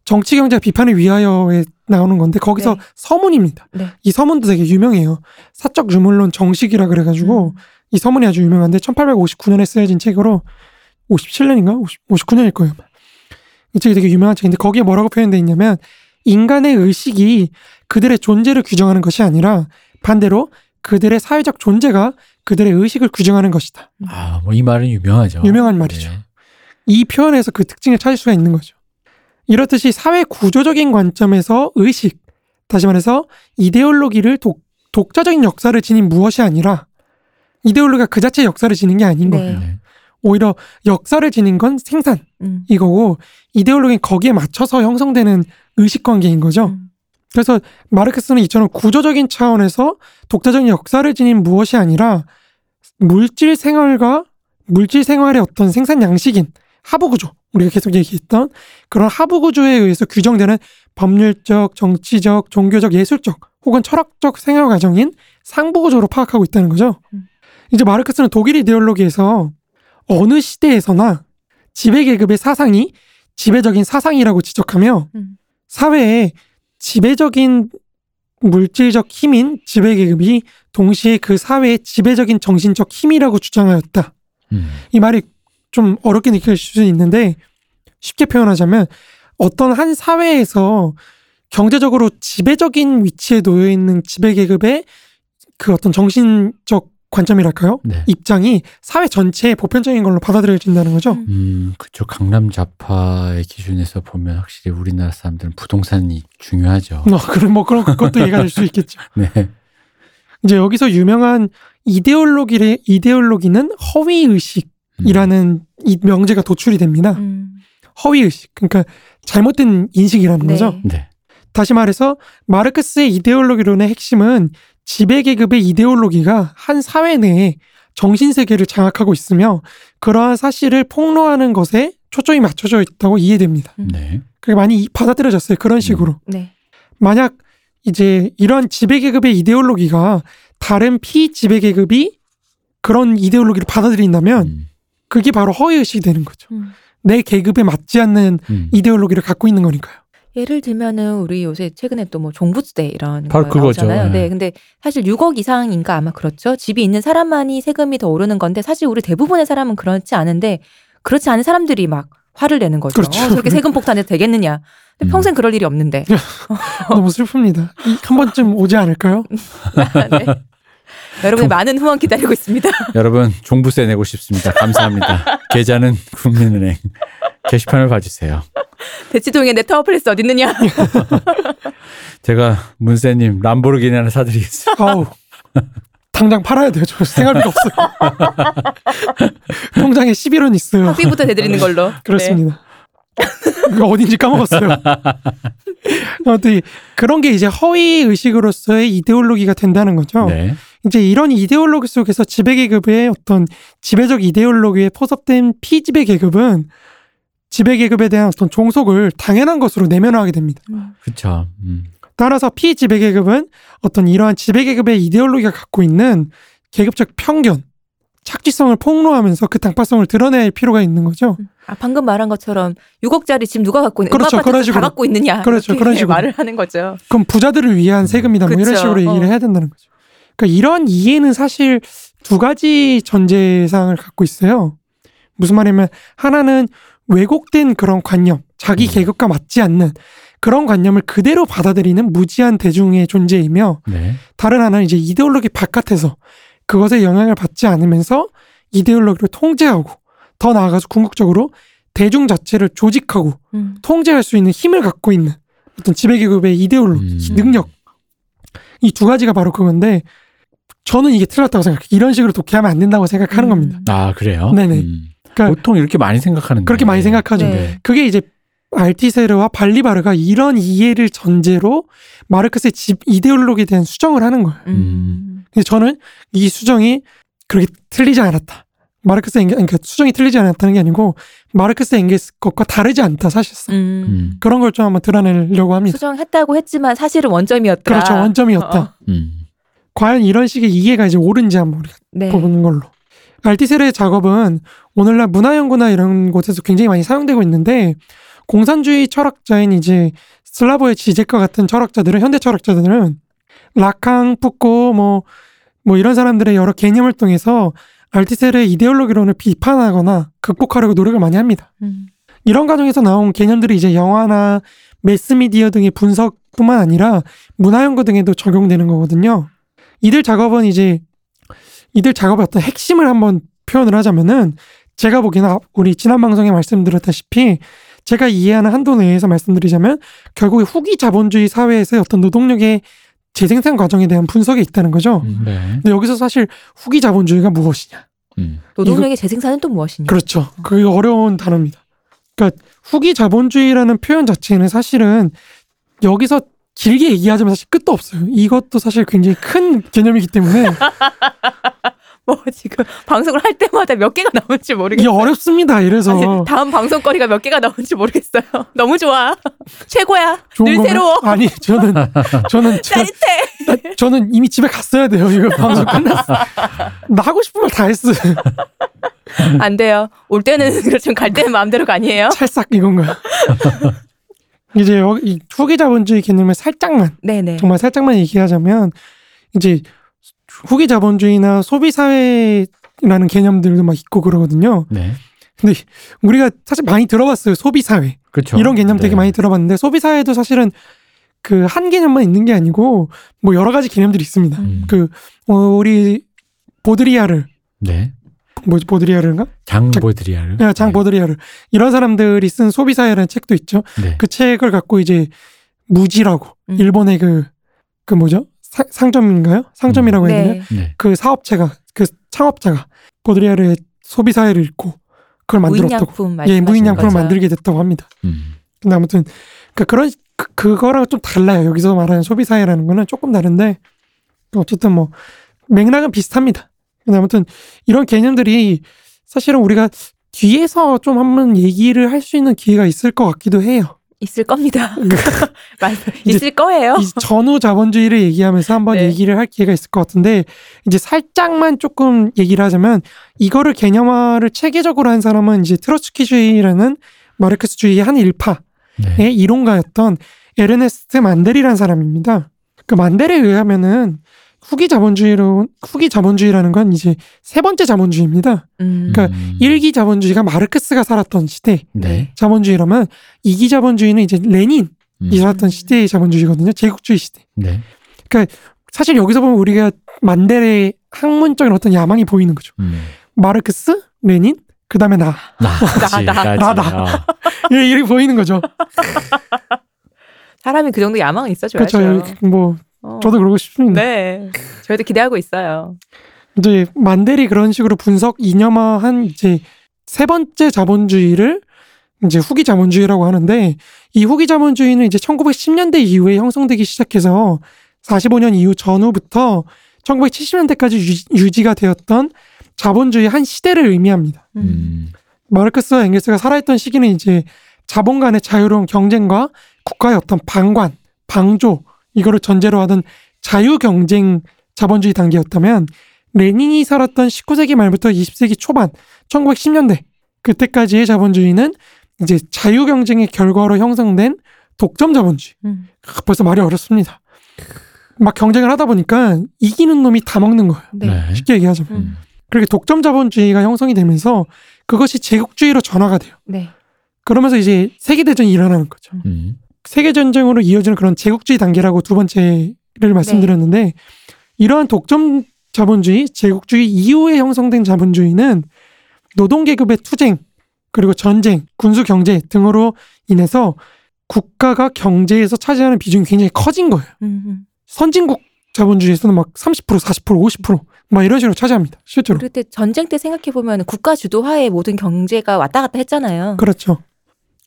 정치 경제 비판을 위하여에 나오는 건데 거기서 네. 서문입니다. 네. 이 서문도 되게 유명해요. 사적 유물론 정식이라 그래가지고 음. 이 서문이 아주 유명한데 1859년에 쓰여진 책으로 57년인가 50, 59년일 거예요. 이 책이 되게 유명한 책인데 거기에 뭐라고 표현되어 있냐면 인간의 의식이 그들의 존재를 규정하는 것이 아니라 반대로 그들의 사회적 존재가 그들의 의식을 규정하는 것이다. 아, 뭐 이 말은 유명하죠. 유명한 말이죠. 네. 이 표현에서 그 특징을 찾을 수가 있는 거죠. 이렇듯이 사회 구조적인 관점에서 의식, 다시 말해서 이데올로기를 독, 독자적인 역사를 지닌 무엇이 아니라 이데올로기가 그 자체 역사를 지닌 게 아닌 네. 거예요. 네. 오히려 역사를 지닌 건 생산 음. 이거고 이데올로기는 거기에 맞춰서 형성되는 의식 관계인 거죠. 음. 그래서 마르크스는 이처럼 구조적인 차원에서 독자적인 역사를 지닌 무엇이 아니라 물질 생활과 물질 생활의 어떤 생산 양식인 하부 구조 우리가 계속 얘기했던 그런 하부 구조에 의해서 규정되는 법률적, 정치적, 종교적, 예술적 혹은 철학적 생활 과정인 상부 구조로 파악하고 있다는 거죠. 음. 이제 마르크스는 독일 이데올로기에서 어느 시대에서나 지배 계급의 사상이 지배적인 사상이라고 지적하며 음. 사회에 지배적인 물질적 힘인 지배 계급이 동시에 그 사회의 지배적인 정신적 힘이라고 주장하였다. 음. 이 말이 좀 어렵게 느껴질 수 있는데 쉽게 표현하자면 어떤 한 사회에서 경제적으로 지배적인 위치에 놓여 있는 지배 계급의 그 어떤 정신적 관점이랄까요? 네. 입장이 사회 전체에 보편적인 걸로 받아들여진다는 거죠. 음. 음, 그쪽 강남 좌파의 기준에서 보면 확실히 우리나라 사람들은 부동산이 중요하죠. 어, 그럼 뭐 그런 것도 이해가 될 수 있겠죠. 네. 이제 여기서 유명한 이데올로기를 이데올로기는 허위 의식 이라는 이 명제가 도출이 됩니다. 음. 허위 의식. 그러니까 잘못된 인식이라는 네. 거죠. 네. 다시 말해서 마르크스의 이데올로기론의 핵심은 지배 계급의 이데올로기가 한 사회 내에 정신 세계를 장악하고 있으며 그러한 사실을 폭로하는 것에 초점이 맞춰져 있다고 이해됩니다. 네. 그게 많이 받아들여졌어요. 그런 식으로. 네. 만약 이제 이런 지배계급의 이데올로기가 다른 피지배계급이 그런 이데올로기를 받아들인다면 음. 그게 바로 허위의식이 되는 거죠. 음. 내 계급에 맞지 않는 음. 이데올로기를 갖고 있는 거니까요. 예를 들면은 우리 요새 최근에 또 뭐 종부세 이런 바로 거 그거죠. 나오잖아요. 네. 네. 근데 사실 6억 이상인가 아마 그렇죠. 집이 있는 사람만이 세금이 더 오르는 건데 사실 우리 대부분의 사람은 그렇지 않은데 그렇지 않은 사람들이 막 화를 내는 거죠. 그렇죠. 어, 저렇게 세금 폭탄해도 되겠느냐. 음. 평생 그럴 일이 없는데. 너무 슬픕니다. 이- 한 번쯤 오지 않을까요? 네. 여러분의 많은 후원 기다리고 있습니다. 여러분 종부세 내고 싶습니다. 감사합니다. 계좌는 국민은행 게시판을 봐주세요. 대치동에 네타워플레스 어디 있느냐. 제가 문세님 람보르기니 하나 사드리겠습니다. 아우. 당장 팔아야 돼요. 저 생활비가 없어요. 통장에 11원 있어요. 학비부터 대드리는 걸로. 네. 그렇습니다. 이거 어딘지 까먹었어요. 아무튼 그런 게 이제 허위 의식으로서의 이데올로기가 된다는 거죠. 네. 이제 이런 이데올로기 속에서 지배 계급의 어떤 지배적 이데올로기에 포섭된 피지배 계급은 지배 계급에 대한 어떤 종속을 당연한 것으로 내면화하게 됩니다. 네. 음. 그쵸. 음. 따라서 피지배 계급은 어떤 이러한 지배 계급의 이데올로기가 갖고 있는 계급적 편견, 착취성을 폭로하면서 그 당파성을 드러낼 필요가 있는 거죠. 아, 방금 말한 것처럼 6억짜리 집 누가 갖고 있는 그렇죠. 그런 아파트 다 식으로. 갖고 있느냐 그렇죠. 그런 식으로. 말을 하는 거죠. 그럼 부자들을 위한 세금이다. 뭐 이런 그쵸. 식으로 얘기를 어. 해야 된다는 거죠. 그러니까 이런 이해는 사실 두 가지 전제상을 갖고 있어요. 무슨 말이냐면 하나는 왜곡된 그런 관념, 자기 음. 계급과 맞지 않는 그런 관념을 그대로 받아들이는 무지한 대중의 존재이며 네. 다른 하나는 이제 이데올로기 바깥에서 그것에 영향을 받지 않으면서 이데올로기를 통제하고 더 나아가서 궁극적으로 대중 자체를 조직하고 음. 통제할 수 있는 힘을 갖고 있는 어떤 지배계급의 이데올로기, 음. 능력 이 두 가지가 바로 그건데 저는 이게 틀렸다고 생각해요. 이런 식으로 독해하면 안 된다고 생각하는 음. 겁니다. 아 그래요? 네네. 음. 그러니까 보통 이렇게 많이 생각하는데 그렇게 많이 생각하죠. 네. 그게 이제 알티세르와 발리바르가 이런 이해를 전제로 마르크스의 집 이데올로기에 대한 수정을 하는 거예요. 음. 근데 저는 이 수정이 그렇게 틀리지 않았다. 마르크스 앵겔, 그러니까 수정이 틀리지 않았다는 게 아니고 마르크스 앵겔스 것과 다르지 않다 사실상 음. 음. 그런 걸 좀 한번 드러내려고 합니다. 수정했다고 했지만 사실은 원점이었더라. 그렇죠 원점이었다. 어. 음. 과연 이런 식의 이해가 이제 옳은지 한번 우리가 네. 보는 걸로. 알티세르의 작업은 오늘날 문화연구나 이런 곳에서 굉장히 많이 사용되고 있는데 공산주의 철학자인 이제 슬라보의 지제과 같은 철학자들은 현대 철학자들은 라캉, 푸코 뭐, 뭐 이런 사람들의 여러 개념을 통해서 알티세르의 이데올로기론을 비판하거나 극복하려고 노력을 많이 합니다. 음. 이런 과정에서 나온 개념들이 이제 영화나 매스미디어 등의 분석뿐만 아니라 문화연구 등에도 적용되는 거거든요. 이들 작업은 이제 이들 작업의 어떤 핵심을 한번 표현을 하자면은 제가 보기에는 앞- 우리 지난 방송에 말씀드렸다시피 제가 이해하는 한도 내에서 말씀드리자면 결국에 후기 자본주의 사회에서의 어떤 노동력의 재생산 과정에 대한 분석이 있다는 거죠. 음, 네. 근데 여기서 사실 후기 자본주의가 무엇이냐? 음. 노동력의 재생산은 또 무엇이냐? 그렇죠. 그게 어려운 단어입니다. 그러니까 후기 자본주의라는 표현 자체는 사실은 여기서 길게 얘기하자면 사실 끝도 없어요. 이것도 사실 굉장히 큰 개념이기 때문에 뭐 지금 방송을 할 때마다 몇 개가 나올지 이게 모르겠어요. 어렵습니다. 이래서 아니, 다음 방송거리가 몇 개가 나올지 모르겠어요. 너무 좋아. 최고야. 늘 건가요? 새로워. 아니 저는 저는 저, 짜릿해. 저 는 이미 집에 갔어야 돼요. 이거 방송 끝났어. 나 하고 싶은 말다 했어. 안 돼요. 올 때는 그렇지만 갈 때는 마음대로가 아니에요. 찰싹 이건 거야. 이제 여기 이 후기 자본주의 개념을 살짝만 네네. 정말 살짝만 얘기하자면 이제 후기 자본주의나 소비 사회라는 개념들도 막 있고 그러거든요. 네. 근데 우리가 사실 많이 들어봤어요. 소비 사회 그렇죠. 이런 개념 되게 네. 많이 들어봤는데 소비 사회도 사실은 그 한 개념만 있는 게 아니고 뭐 여러 가지 개념들이 있습니다. 음. 그 어, 우리 보드리아르 네. 뭐지 보드리아르인가? 장 보드리아르. 네, 장 보드리아르 이런 사람들이 쓴 소비 사회라는 책도 있죠. 네. 그 책을 갖고 이제 무지라고 음. 일본의 그그 뭐죠 사- 상점인가요? 상점이라고 해야 되나? 네. 네. 그 사업체가 그 창업자가 보드리아르의 소비 사회를 읽고 그걸 만들었다고. 무인양품 예, 무인양품을 거죠. 만들게 됐다고 합니다. 음. 근데 아무튼 그 그런 그, 그거랑 좀 달라요. 여기서 말하는 소비 사회라는 거는 조금 다른데 어쨌든 뭐 맥락은 비슷합니다. 근데 아무튼 이런 개념들이 사실은 우리가 뒤에서 좀 한번 얘기를 할 수 있는 기회가 있을 것 같기도 해요. 있을 겁니다. 있을 거예요. 이 전후 자본주의를 얘기하면서 한번 네. 얘기를 할 기회가 있을 것 같은데 이제 살짝만 조금 얘기를 하자면 이거를 개념화를 체계적으로 한 사람은 이제 트로츠키주의라는 마르크스주의의 한 일파의 네. 이론가였던 에르네스트 만델이라는 사람입니다. 그 만델에 의하면은 후기 자본주의로 후기 자본주의라는 건 이제 세 번째 자본주의입니다. 음. 그러니까 음. 일기 자본주의가 마르크스가 살았던 시대 네. 자본주의라면 이기 자본주의는 이제 레닌이 음. 살았던 시대의 자본주의거든요. 제국주의 시대. 네. 사실 여기서 보면 우리가 만델의 학문적인 어떤 야망이 보이는 거죠. 음. 마르크스, 레닌, 그 다음에 나. 나. 나, 나. 나, 어. 예, 이렇게 보이는 거죠. 사람이 그 정도 야망은 있어줘야죠. 그렇죠. 뭐 어. 저도 그러고 싶습니다. 네. 저희도 기대하고 있어요. 이제 만델이 그런 식으로 분석 이념화한 이제 세 번째 자본주의를 이제 후기 자본주의라고 하는데 이 후기 자본주의는 이제 1910년대 이후에 형성되기 시작해서 45년 이후 전후부터 1970년대까지 유지 가 되었던 자본주의 한 시대를 의미합니다. 음. 음. 마르크스와 앵겔스가 살아있던 시기는 이제 자본 간의 자유로운 경쟁과 국가의 어떤 방관, 방조 이거를 전제로 하던 자유 경쟁 자본주의 단계였다면 레닌이 살았던 19세기 말부터 20세기 초반 1910년대 그때까지의 자본주의는 이제 자유 경쟁의 결과로 형성된 독점 자본주의. 음. 아, 벌써 말이 어렵습니다. 막 경쟁을 하다 보니까 이기는 놈이 다 먹는 거예요. 네. 쉽게 얘기하자면. 음. 그렇게 독점 자본주의가 형성이 되면서 그것이 제국주의로 전화가 돼요. 네. 그러면서 이제 세계대전이 일어나는 거죠. 음. 세계 전쟁으로 이어지는 그런 제국주의 단계라고 두 번째를 말씀드렸는데 이러한 독점 자본주의, 제국주의 이후에 형성된 자본주의는 노동 계급의 투쟁, 그리고 전쟁, 군수 경제 등으로 인해서 국가가 경제에서 차지하는 비중이 굉장히 커진 거예요. 음. 선진국 자본주의에서는 막 30%, 40%, 50%막 이런 식으로 차지합니다. 실제로. 그때 전쟁 때 생각해 보면 국가 주도하에 모든 경제가 왔다 갔다 했잖아요. 그렇죠.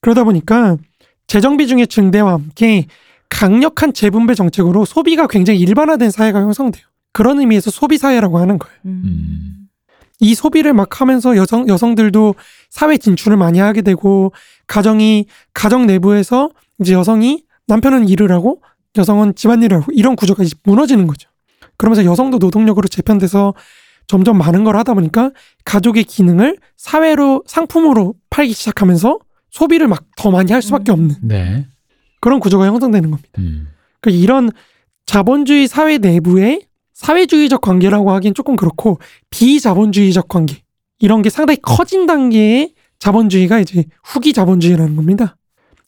그러다 보니까 재정 비중의 증대와 함께 강력한 재분배 정책으로 소비가 굉장히 일반화된 사회가 형성돼요. 그런 의미에서 소비 사회라고 하는 거예요. 음. 이 소비를 막 하면서 여성 여성들도 사회 진출을 많이 하게 되고 가정이 가정 내부에서 이제 여성이 남편은 일을 하고 여성은 집안일을 하고 이런 구조가 이제 무너지는 거죠. 그러면서 여성도 노동력으로 재편돼서 점점 많은 걸 하다 보니까 가족의 기능을 사회로 상품으로 팔기 시작하면서 소비를 막 더 많이 할 수밖에 음. 없는 네. 그런 구조가 형성되는 겁니다. 음. 그러니까 이런 자본주의 사회 내부의 사회주의적 관계라고 하긴 조금 그렇고 비자본주의적 관계 이런 게 상당히 커진 단계의 자본주의가 이제 후기 자본주의라는 겁니다.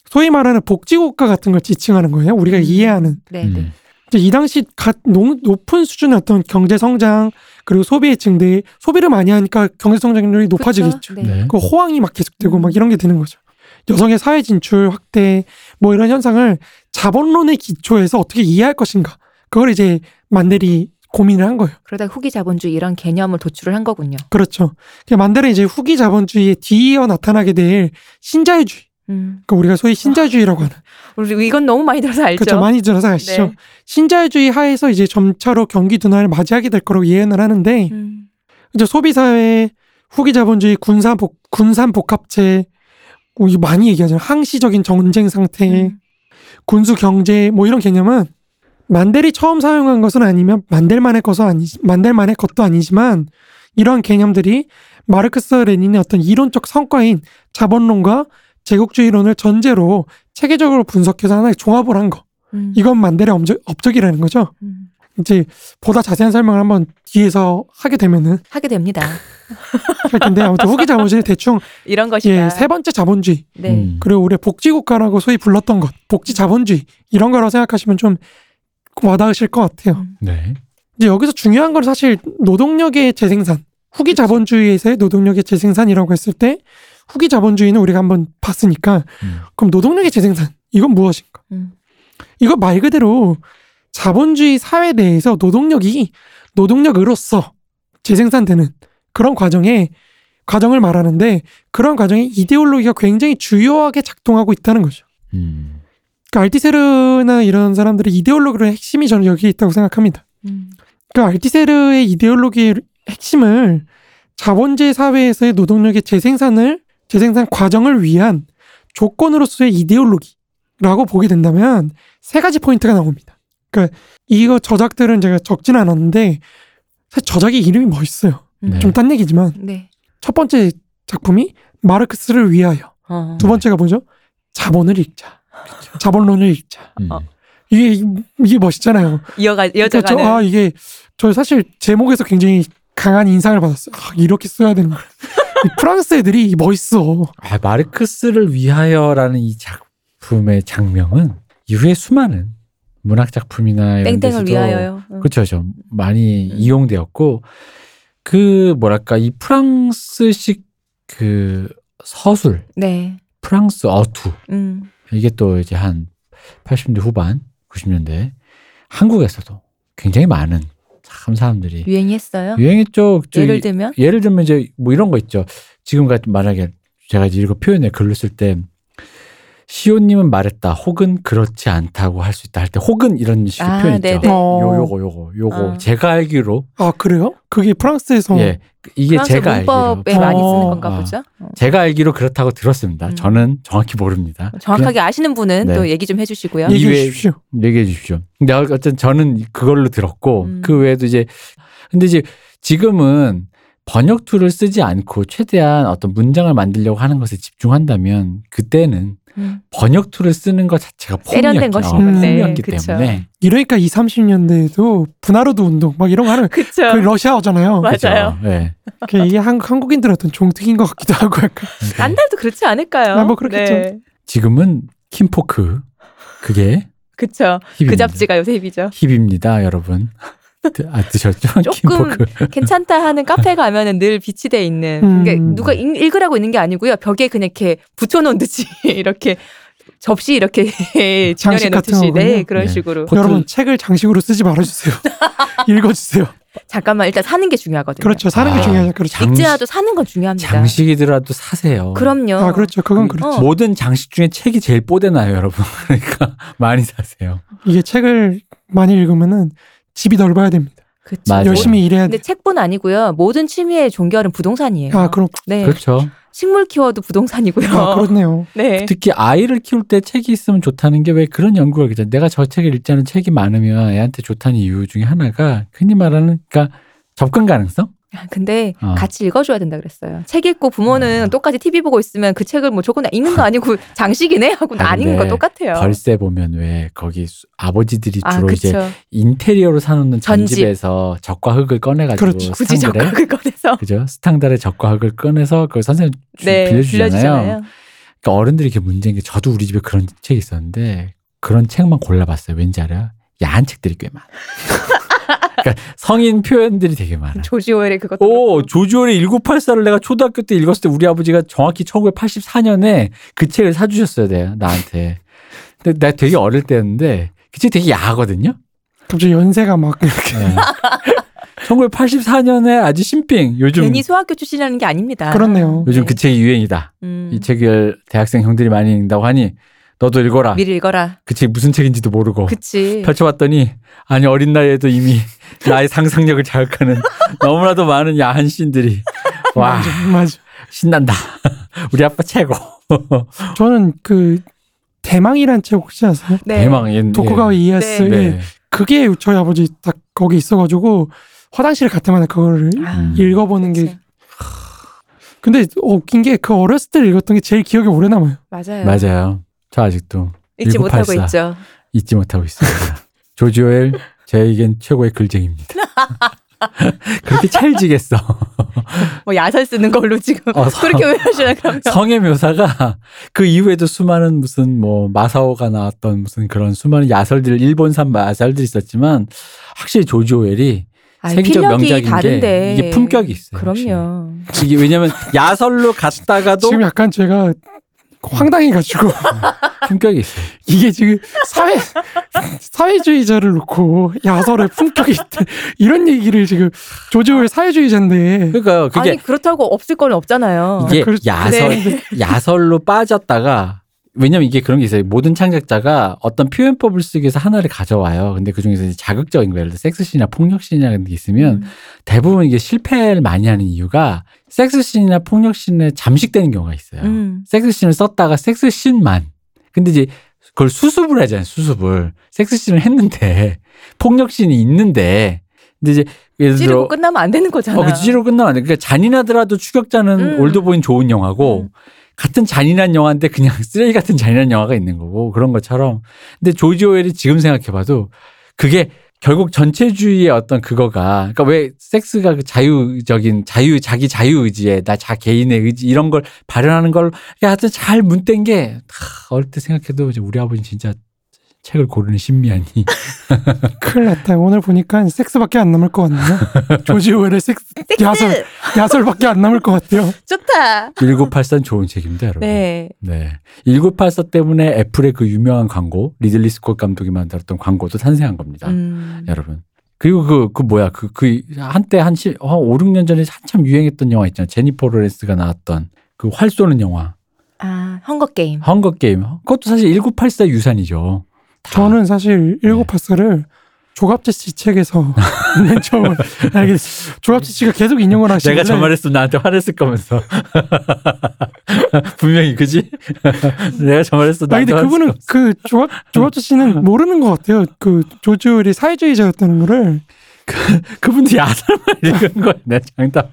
소위 말하는 복지국가 같은 걸 지칭하는 거예요. 우리가 음. 이해하는 네, 네. 음. 이제 이 당시 가, 농- 높은 수준의 어떤 경제 성장 그리고 소비의 증대 소비를 많이 하니까 경제 성장률이 높아지겠죠. 그쵸? 네. 네. 그 호황이 막 계속되고 음. 막 이런 게 되는 거죠. 여성의 사회 진출 확대 뭐 이런 현상을 자본론의 기초에서 어떻게 이해할 것인가 그걸 이제 만델이 고민을 한 거예요. 그러다 후기 자본주의 이런 개념을 도출을 한 거군요. 그렇죠. 그 만델은 이제 후기 자본주의에 뒤이어 나타나게 될 신자유주의. 음. 그러니까 우리가 소위 신자유주의라고 하는. 우리 이건 너무 많이 들어서 알죠. 그렇죠. 많이 들어서 아시죠. 네. 신자유주의 하에서 이제 점차로 경기 둔화를 맞이하게 될 거라고 예언을 하는데 음. 이제 소비 사회 후기 자본주의 군산 복 군산 복합체 뭐 이거 많이 얘기하잖아요. 항시적인 전쟁 상태, 음. 군수 경제 뭐 이런 개념은 만델이 처음 사용한 것은 아니면 만델만의 것은 아니 만델만의 것도 아니지만 이러한 개념들이 마르크스 레닌의 어떤 이론적 성과인 자본론과 제국주의론을 전제로 체계적으로 분석해서 하나의 종합을 한 거. 음. 이건 만델의 업적, 업적이라는 거죠. 음. 이제 보다 자세한 설명을 한번 뒤에서 하게 되면은 하게 됩니다. 할 텐데 아무튼 후기 자본주의 대충 이런 것이다. 예, 세 번째 자본주의 네. 음. 그리고 우리 복지국가라고 소위 불렀던 것 복지 자본주의 이런 거라고 생각하시면 좀 와닿으실 것 같아요. 음. 네. 이제 여기서 중요한 건 사실 노동력의 재생산 후기 자본주의에서의 노동력의 재생산이라고 했을 때 후기 자본주의는 우리가 한번 봤으니까 음. 그럼 노동력의 재생산 이건 무엇인가? 음. 이거 말 그대로 자본주의 사회 내에서 노동력이 노동력으로서 재생산되는 그런 과정에 과정을 말하는데 그런 과정에 이데올로기가 굉장히 주요하게 작동하고 있다는 거죠. 음. 그러니까 알티세르나 이런 사람들의 이데올로기의 핵심이 저는 여기에 있다고 생각합니다. 음. 그러니까 알티세르의 이데올로기의 핵심을 자본주의 사회에서의 노동력의 재생산을 재생산 과정을 위한 조건으로서의 이데올로기라고 보게 된다면 세 가지 포인트가 나옵니다. 그러니까 이거 저작들은 제가 적진 않았는데 사실 저작의 이름이 멋있어요. 음. 좀딴 얘기지만 네. 첫 번째 작품이 마르크스를 위하여. 어. 두 번째가 뭐죠? 자본을 읽자. 자본론을 읽자. 음. 어. 이게 이게 멋있잖아요. 이어가 그러니까 저, 이어져가는. 아 이게 저 사실 제목에서 굉장히 강한 인상을 받았어요. 아, 이렇게 써야 되는 거야. 이 프랑스 애들이 멋있어. 아, 마르크스를 위하여라는 이 작품의 장명은 이후에 수많은 문학 작품이나 이런 땡땡을 데서도 위하여요. 응. 그렇죠, 좀 많이 음. 이용되었고 그 뭐랄까 이 프랑스식 그 서술, 네. 프랑스 어투 음. 이게 또 이제 한 80년대 후반, 90년대 한국에서도 굉장히 많은 참 사람들이 유행이 했어요. 유행했죠. 저 예를 들면 예를 들면 이제 뭐 이런 거 있죠. 지금 같은 만약에 제가 이제 이거 표현에 글로 쓸때 시호님은 말했다. 혹은 그렇지 않다고 할 수 있다 할 때 혹은 이런 식의 아, 표현 있죠. 네네. 어. 요 요거 요거 요거 어. 제가 알기로 아 그래요? 그게 프랑스에서 예 이게 프랑스 제가 알기로 문법에 많이 쓰는 어. 건가 어. 보죠. 어. 제가 알기로 그렇다고 들었습니다. 음. 저는 정확히 모릅니다. 정확하게 아시는 분은 네. 또 얘기 좀 해주시고요. 이- 얘기해 주십시오. 그냥 얘기해 주십시오. 근데 어쨌든 저는 그걸로 들었고 음. 그 외에도 이제 근데 이제 지금은 번역 tool을 쓰지 않고 최대한 어떤 문장을 만들려고 하는 것에 집중한다면 그때는 음. 번역 tool을 쓰는 것 자체가 세련된 건데, 폼이었기 그쵸. 때문에 이러니까 2, 30년대에도 브나로드 운동 막 이런 거 하는. 그 러시아어잖아요. 맞아요. 그게 이게 한국 한국인들 어떤 종특인 것 같기도 하고 약간 딴 데도 그렇지 않을까요? 아, 뭐 그렇겠죠. 네. 지금은 Kinfolk 그게 그쵸. 그 hip입니다. 잡지가 요새 hip이죠. hip입니다, 여러분. 드- 아 드셨죠? 조금 Kinfolk. 괜찮다 하는 카페 가면은 늘 비치돼 있는 음. 그러니까 누가 읽, 읽으라고 있는 게 아니고요. 벽에 그냥 이렇게 붙여놓은 듯이 이렇게 접시 이렇게 진열해 장식 같은 놓듯이 네 거군요. 그런 네. 식으로 포트- 여러분 책을 장식으로 쓰지 말아주세요. 읽어주세요. 잠깐만 일단 사는 게 중요하거든요. 그렇죠. 사는 게 아, 중요하죠. 그렇죠. 장- 읽지 않아도 사는 건 중요합니다. 장식이더라도 사세요. 그럼요. 아 그렇죠. 그건 음. 그렇죠. 어. 모든 장식 중에 책이 제일 뽀대나요, 여러분. 그러니까 많이 사세요. 이게 책을 많이 읽으면은 집이 넓어야 됩니다. 그쵸. 맞아요. 열심히 일해야 근데 돼. 책뿐 아니고요. 모든 취미의 종결은 부동산이에요. 아 그럼 네. 그렇죠. 식물 키워도 부동산이고요. 아 그렇네요. 네. 특히 아이를 키울 때 책이 있으면 좋다는 게 왜 그런 연구가 있잖아요. 내가 저 책을 읽지 않은 책이 많으면 애한테 좋다는 이유 중에 하나가 흔히 말하는 그러니까 접근 가능성? 근데 어. 같이 읽어줘야 된다 그랬어요. 책 읽고 부모는 어. 똑같이 TV 보고 있으면 그 책을 뭐 조금 읽는 거 아니고 장식이네 하고 아, 안 읽는 거 똑같아요. 벌새 보면 왜 거기 수- 아버지들이 아, 주로 이제 그쵸. 인테리어로 사놓는 전집. 전집에서 적과 흙을 꺼내가지고 그렇죠. 굳이 스탕들에 적극을 꺼내서 그죠? 스탕달에 적과 흙을 꺼내서 그 선생님 주- 네, 빌려주잖아요. 빌려주잖아요. 그러니까 어른들이 이렇게 문제인 게 저도 우리 집에 그런 책이 있었는데 그런 책만 골라봤어요. 왠지 알아요? 야한 책들이 꽤 많아. 그러니까 성인 표현들이 되게 많아. 조지 오웰의 그것도 오, 그렇고. 조지올의 1984를 내가 초등학교 때 읽었을 때 우리 아버지가 정확히 1984년에 그 책을 사주셨어요, 내가, 나한테. 근데 내가 되게 어릴 때였는데 그 책 되게 야하거든요? 갑자기 연세가 막 이렇게 네. 1984년에 아주 신빙. 요즘, 괜히 소학교 출신이라는 게 아닙니다. 그렇네요. 요즘 네. 그 책이 유행이다. 음. 이 책을 대학생 형들이 많이 읽는다고 하니 너도 읽어라. 미리 읽어라. 그 책이 무슨 책인지도 모르고 그치. 펼쳐봤더니 아니 어린 나이에도 이미 나의 상상력을 자극하는 너무나도 많은 야한 씬들이 와 맞아, 맞아. 신난다. 우리 아빠 최고. 저는 그 대망이란 책 혹시 아세요? 네. 대망 예. 도쿠가와 이에스 네. 네. 그게 저희 아버지 딱 거기 있어가지고 화장실 갈 때마다 그거를 아, 음. 읽어보는 게 그치. 근데 웃긴 게 그 어렸을 때 읽었던 게 제일 기억에 오래 남아요. 맞아요. 맞아요. 저 아직도 잊지 못하고 1984. 있죠. 잊지 못하고 있습니다. 조지 오웰 저에겐 최고의 글쟁입니다. 그렇게 찰지겠어. 뭐 야설 쓰는 걸로 지금 어, 서- 그렇게 왜 하시나 그러면. 성의 묘사가 그 이후에도 수많은 무슨 뭐 마사오가 나왔던 무슨 그런 수많은 야설들 일본산 야설들이 있었지만 확실히 조지 오웰이 아, 세계적 명작인 다른데. 게 이게 품격이 있어요. 그럼요. 확실히. 이게 왜냐면 야설로 갔다가도 지금 약간 제가 황당해가지고 품격이 있어요. 이게 지금 사회 사회주의자를 놓고 야설의 품격이 있대 이런 얘기를 지금 조지오의 사회주의자인데 그러니까 그게 아니 그렇다고 없을 건 없잖아요. 이게 그렇- 야설 네. 야설로 빠졌다가 왜냐면 이게 그런 게 있어요. 모든 창작자가 어떤 표현법을 쓰기 위해서 하나를 가져와요. 근데 그 중에서 자극적인 거, 예를 들어 섹스씬이나 폭력씬이나 그런 게 있으면 음. 대부분 이게 실패를 많이 하는 이유가 섹스씬이나 폭력씬에 잠식되는 경우가 있어요. 음. 섹스씬을 썼다가 섹스씬만. 근데 이제 그걸 수습을 하잖아요. 수습을. 섹스씬을 했는데 폭력씬이 있는데 근데 이제 예를 들어 찌르고 끝나면 안 되는 거잖아. 어, 그 찌르고 끝나면 안 돼. 그러니까 잔인하더라도 추격자는 음. 올드보인 좋은 영화고 음. 같은 잔인한 영화인데 그냥 쓰레기 같은 잔인한 영화가 있는 거고 그런 것처럼. 근데 조지 오웰이 지금 생각해봐도 그게 결국 전체주의의 어떤 그거가 그러니까 왜 섹스가 그 자유적인 자유 자기 자유 의지에 나 자 개인의 의지 이런 걸 발현하는 걸 하여튼 잘 문댄 게 하, 어릴 때 생각해도 우리 아버지 진짜 책을 고르는 신미하니 큰일 났다. 오늘 보니까 섹스밖에 안 남을 것 같네요. 조지오의 섹스 야설 야설밖에 안 남을 것 같아요. 좋다. 1984는 좋은 책입니다, 여러분. 네. 네. 1984 때문에 애플의 그 유명한 광고, 리들리 스콧 감독이 만들었던 광고도 탄생한 겁니다. 음. 여러분. 그리고 그, 그 뭐야, 그, 그, 한때 한, 시, 한 5, 6년 전에 한참 유행했던 영화 있잖아요. 제니퍼 로렌스가 나왔던 그 활 쏘는 영화. 아, 헝거 게임. 헝거 게임. 그것도 사실 1984 유산이죠. 다. 저는 사실 일구팔사를 조갑제 씨 책에서 맨 처음 알게 됐어요. 조갑제 씨가 계속 인용을 하시길래 내가 저 말했으면 나한테 화냈을 거면서. 분명히 그지? 내가 저 말했으면 나한테 근데 그분은. 그 조갑 조갑제 씨는 모르는 것 같아요. 그 조지 오웰이 사회주의자였다는 거를 그분도 야설만 읽은. 내 장담.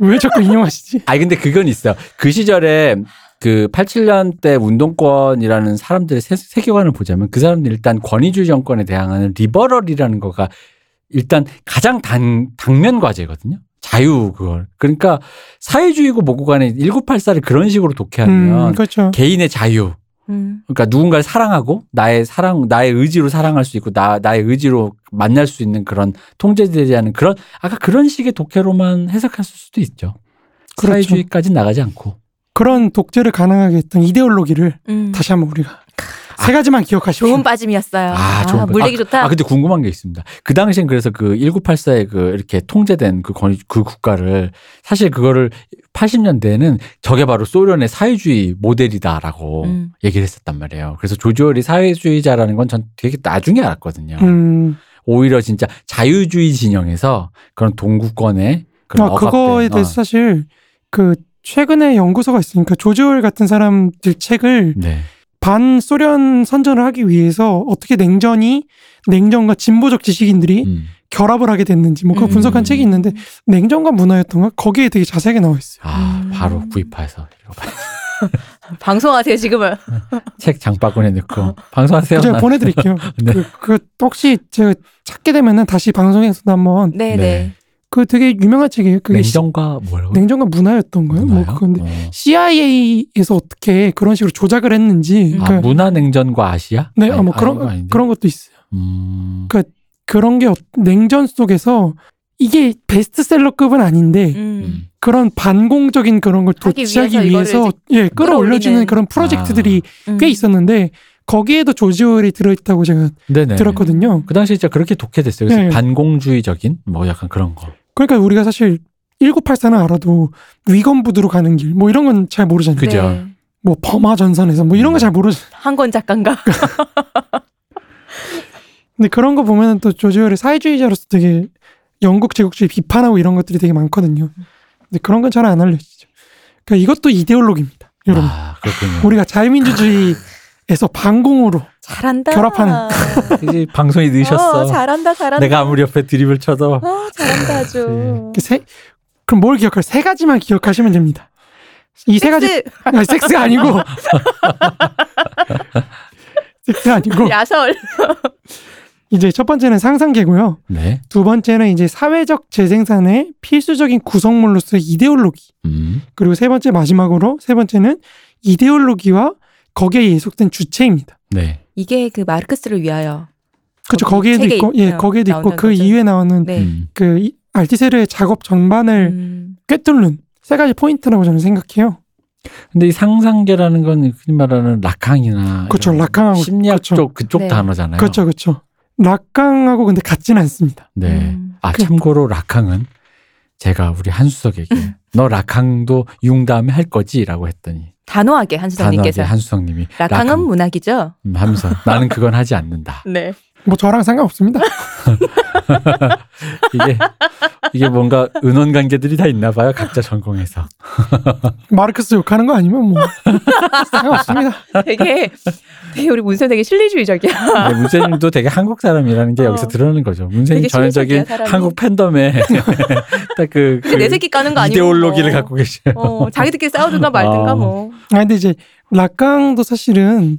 왜 자꾸 인용하시지? 아니 근데 그건 있어요. 그 시절에 그 87년 때 운동권이라는 사람들의 세, 세계관을 보자면 그 사람들 일단 권위주의 정권에 대항하는 liberal이라는 거가 일단 가장 단, 당면 과제거든요. 자유 그걸. 그러니까 사회주의고 뭐고 간에 1984를 그런 식으로 독해하면 음, 그렇죠. 개인의 자유. 음. 그러니까 누군가를 사랑하고 나의 사랑 나의 의지로 사랑할 수 있고 나 나의 의지로 만날 수 있는 그런 통제되지 않은 그런 아까 그런 식의 독해로만 해석했을 수도 있죠. 그렇죠. 사회주의까지 나가지 않고. 그런 독재를 가능하게 했던 이데올로기를 음. 다시 한번 우리가 세 가지만 기억하십시오. 좋은 빠짐이었어요. 아, 아, 좋은 거. 물리기 아, 좋다. 아, 근데 궁금한 게 있습니다. 그 당시엔 그래서 그 1984에 그 이렇게 통제된 그 권위, 그 국가를 사실 그거를 80년대에는 저게 바로 소련의 사회주의 모델이다라고 음. 얘기를 했었단 말이에요. 그래서 조지올이 사회주의자라는 건 전 되게 나중에 알았거든요. 음, 오히려 진짜 자유주의 진영에서 그런 동구권의 그런 아, 그거에 대해서 어, 사실 그 최근에 연구소가 있으니까 조지올 같은 사람들 책을 네. 반 소련 선전을 하기 위해서 어떻게 냉전이 냉전과 진보적 지식인들이 음. 결합을 하게 됐는지 뭐 그거 음. 분석한 책이 있는데 냉전과 문화였던가 거기에 되게 자세하게 나와 있어요. 아, 음. 바로 구입해서 읽어봐요. 방송하세요 지금은. 책 장바구니에 넣고 방송하세요. 제가 난- 보내드릴게요. 네. 그, 그 혹시 제가 찾게 되면은 다시 방송에서도 한번 네네. 네. 그 되게 유명한 책이에요. 그게 냉정과 뭐라고? 시- 냉전과 문화였던가요? 뭐 문화요? 그건데 어. CIA에서 어떻게 그런 식으로 조작을 했는지 음. 아, 그러니까 문화 냉전과 아시아? 네, 아니, 아, 뭐 아, 그런 아닌데? 그런 것도 있어요. 음. 그런 게 어- 냉전 속에서 이게 베스트셀러급은 아닌데 음. 음. 그런 반공적인 그런 걸 하기 도취하기 위해서 위해서, 예 끌어올려주는. 그런 프로젝트들이 음. 꽤 있었는데 거기에도 조지올이 들어있다고 제가 네네. 들었거든요. 그 당시 진짜 그렇게 독해됐어요. 그래서 네. 반공주의적인 뭐 약간 그런 거. 그러니까 우리가 사실 1984는 알아도 위건부두로 가는 길 뭐 이런 건 잘 모르잖아요. 그죠. 네. 뭐 버마 전선에서 뭐 이런 거 잘 모르잖아요. 한권 작가인가? 근데 그런 거 보면은 또 조지올이 사회주의자로서 되게 영국 제국주의 비판하고 이런 것들이 되게 많거든요. 근데 그런 건 잘 안 알려지죠. 그러니까 이것도 이데올로기입니다. 여러분. 아, 그렇군요. 우리가 자유민주주의에서 반공으로 잘한다. 결합하는. 이제 방송이 늦었어. 어, 잘한다 잘한다. 내가 아무리 옆에 드립을 쳐도 어, 잘한다 아주. 그 세, 그럼 뭘 기억할? 세 가지만 기억하시면 됩니다. 이 세 가지 섹스, 아니, 섹스가 아니고 섹스가 아니고 야설. 이제 첫 번째는 상상계고요. 네. 두 번째는 이제 사회적 재생산의 필수적인 구성물로서의 이데올로기. 음. 그리고 세 번째 마지막으로 세 번째는 이데올로기와 거기에 예속된 주체입니다. 네. 이게 그 마르크스를 위하여. 그렇죠. 거기 거기에도 있고, 예, 있- 거기에도 있고 그 거죠. 이후에 나오는 네. 음. 그 이- 알티세르의 작업 전반을 음. 꿰뚫는 세 가지 포인트라고 저는 생각해요. 근데 이 상상계라는 건 흔히 말하는 락항이나 그렇죠. 락항하고 심리학 그렇죠. 쪽 그쪽 네. 단어잖아요. 그렇죠, 그렇죠. 락강하고 근데 같지는 않습니다. 네. 음. 아 그- 참고로 락항은 제가 우리 한수석에게 너 락항도 융 다음에 할 거지라고 했더니 단호하게 단호하게 한수성님께서. 한수석님이 락항은 락항. 문학이죠. 음, 하면서 나는 그건 하지 않는다. 네. 뭐 저랑 상관없습니다. 이게 이게 뭔가 은원 관계들이 다 있나 봐요. 각자 전공에서. 마르크스 욕하는 거 아니면 뭐 상관없습니다. 되게 되게 우리 문선 되게 실리주의적이야. 네, 문세님도 되게 한국 사람이라는 게 어. 여기서 드러나는 거죠. 문세님 전형적인. 한국 팬덤의 딱그 근데 내 새끼 까는 거 아니고. 이데올로기를 뭐. 갖고 계셔요. 어, 자기들끼리 싸우든가 말든가 어. 뭐. 아 근데 이제 락강도 사실은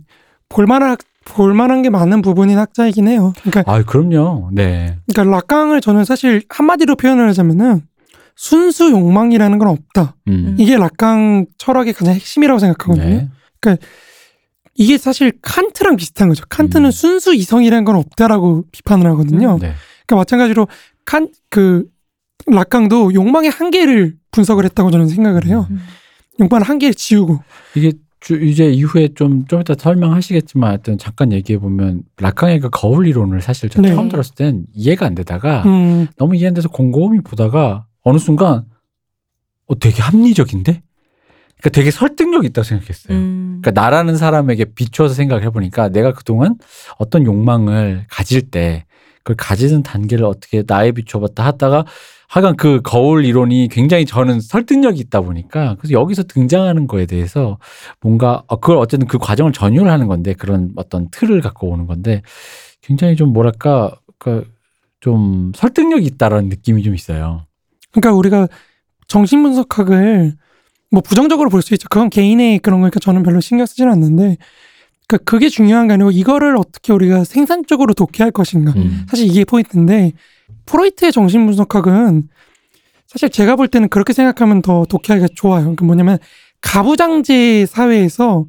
볼만한 학- 볼만한 게 많은 부분인 학자이긴 해요. 그러니까 아, 그럼요. 네. 그러니까 락강을 저는 사실 한마디로 표현을 하자면은 순수 욕망이라는 건 없다. 음. 이게 락강 철학의 가장 핵심이라고 생각하거든요. 네. 이게 사실 칸트랑 비슷한 거죠. 칸트는 음. 순수 이성이라는 건 없다라고 비판을 하거든요. 네. 그러니까 마찬가지로 칸 그 락강도 욕망의 한계를 분석을 했다고 저는 생각을 해요. 음. 욕망의 한계를 지우고 이게 주- 이제 이후에 좀, 좀 이따 설명하시겠지만 하여튼 잠깐 얘기해 보면 락강의 그 거울 이론을 사실 저 네. 처음 들었을 땐 이해가 안 되다가 음, 너무 이해 안 돼서 곰곰이 보다가 어느 순간 어 되게 합리적인데 그러니까 되게 설득력 있다고 생각했어요. 음. 그러니까 나라는 사람에게 비추어서 생각해 보니까 내가 그동안 어떤 욕망을 가질 때 그걸 가지는 단계를 어떻게 나에 비춰봤다 하다가 하여간 그 거울 이론이 굉장히 저는 설득력이 있다 보니까 그래서 여기서 등장하는 거에 대해서 뭔가 어, 그걸 어쨌든 그 과정을 전율 하는 건데 그런 어떤 틀을 갖고 오는 건데 굉장히 좀 뭐랄까 그좀 설득력이 있다라는 느낌이 좀 있어요. 그러니까 우리가 정신분석학을 뭐 부정적으로 볼 수 있죠. 그건 개인의 그런 거니까 저는 별로 신경 쓰지는 않는데 그러니까 그게 중요한 게 아니고 이거를 어떻게 우리가 생산적으로 독해할 것인가. 음. 사실 이게 포인트인데 프로이트의 정신분석학은 사실 제가 볼 때는 그렇게 생각하면 더 독해하기가 좋아요. 그러니까 뭐냐면 가부장제 사회에서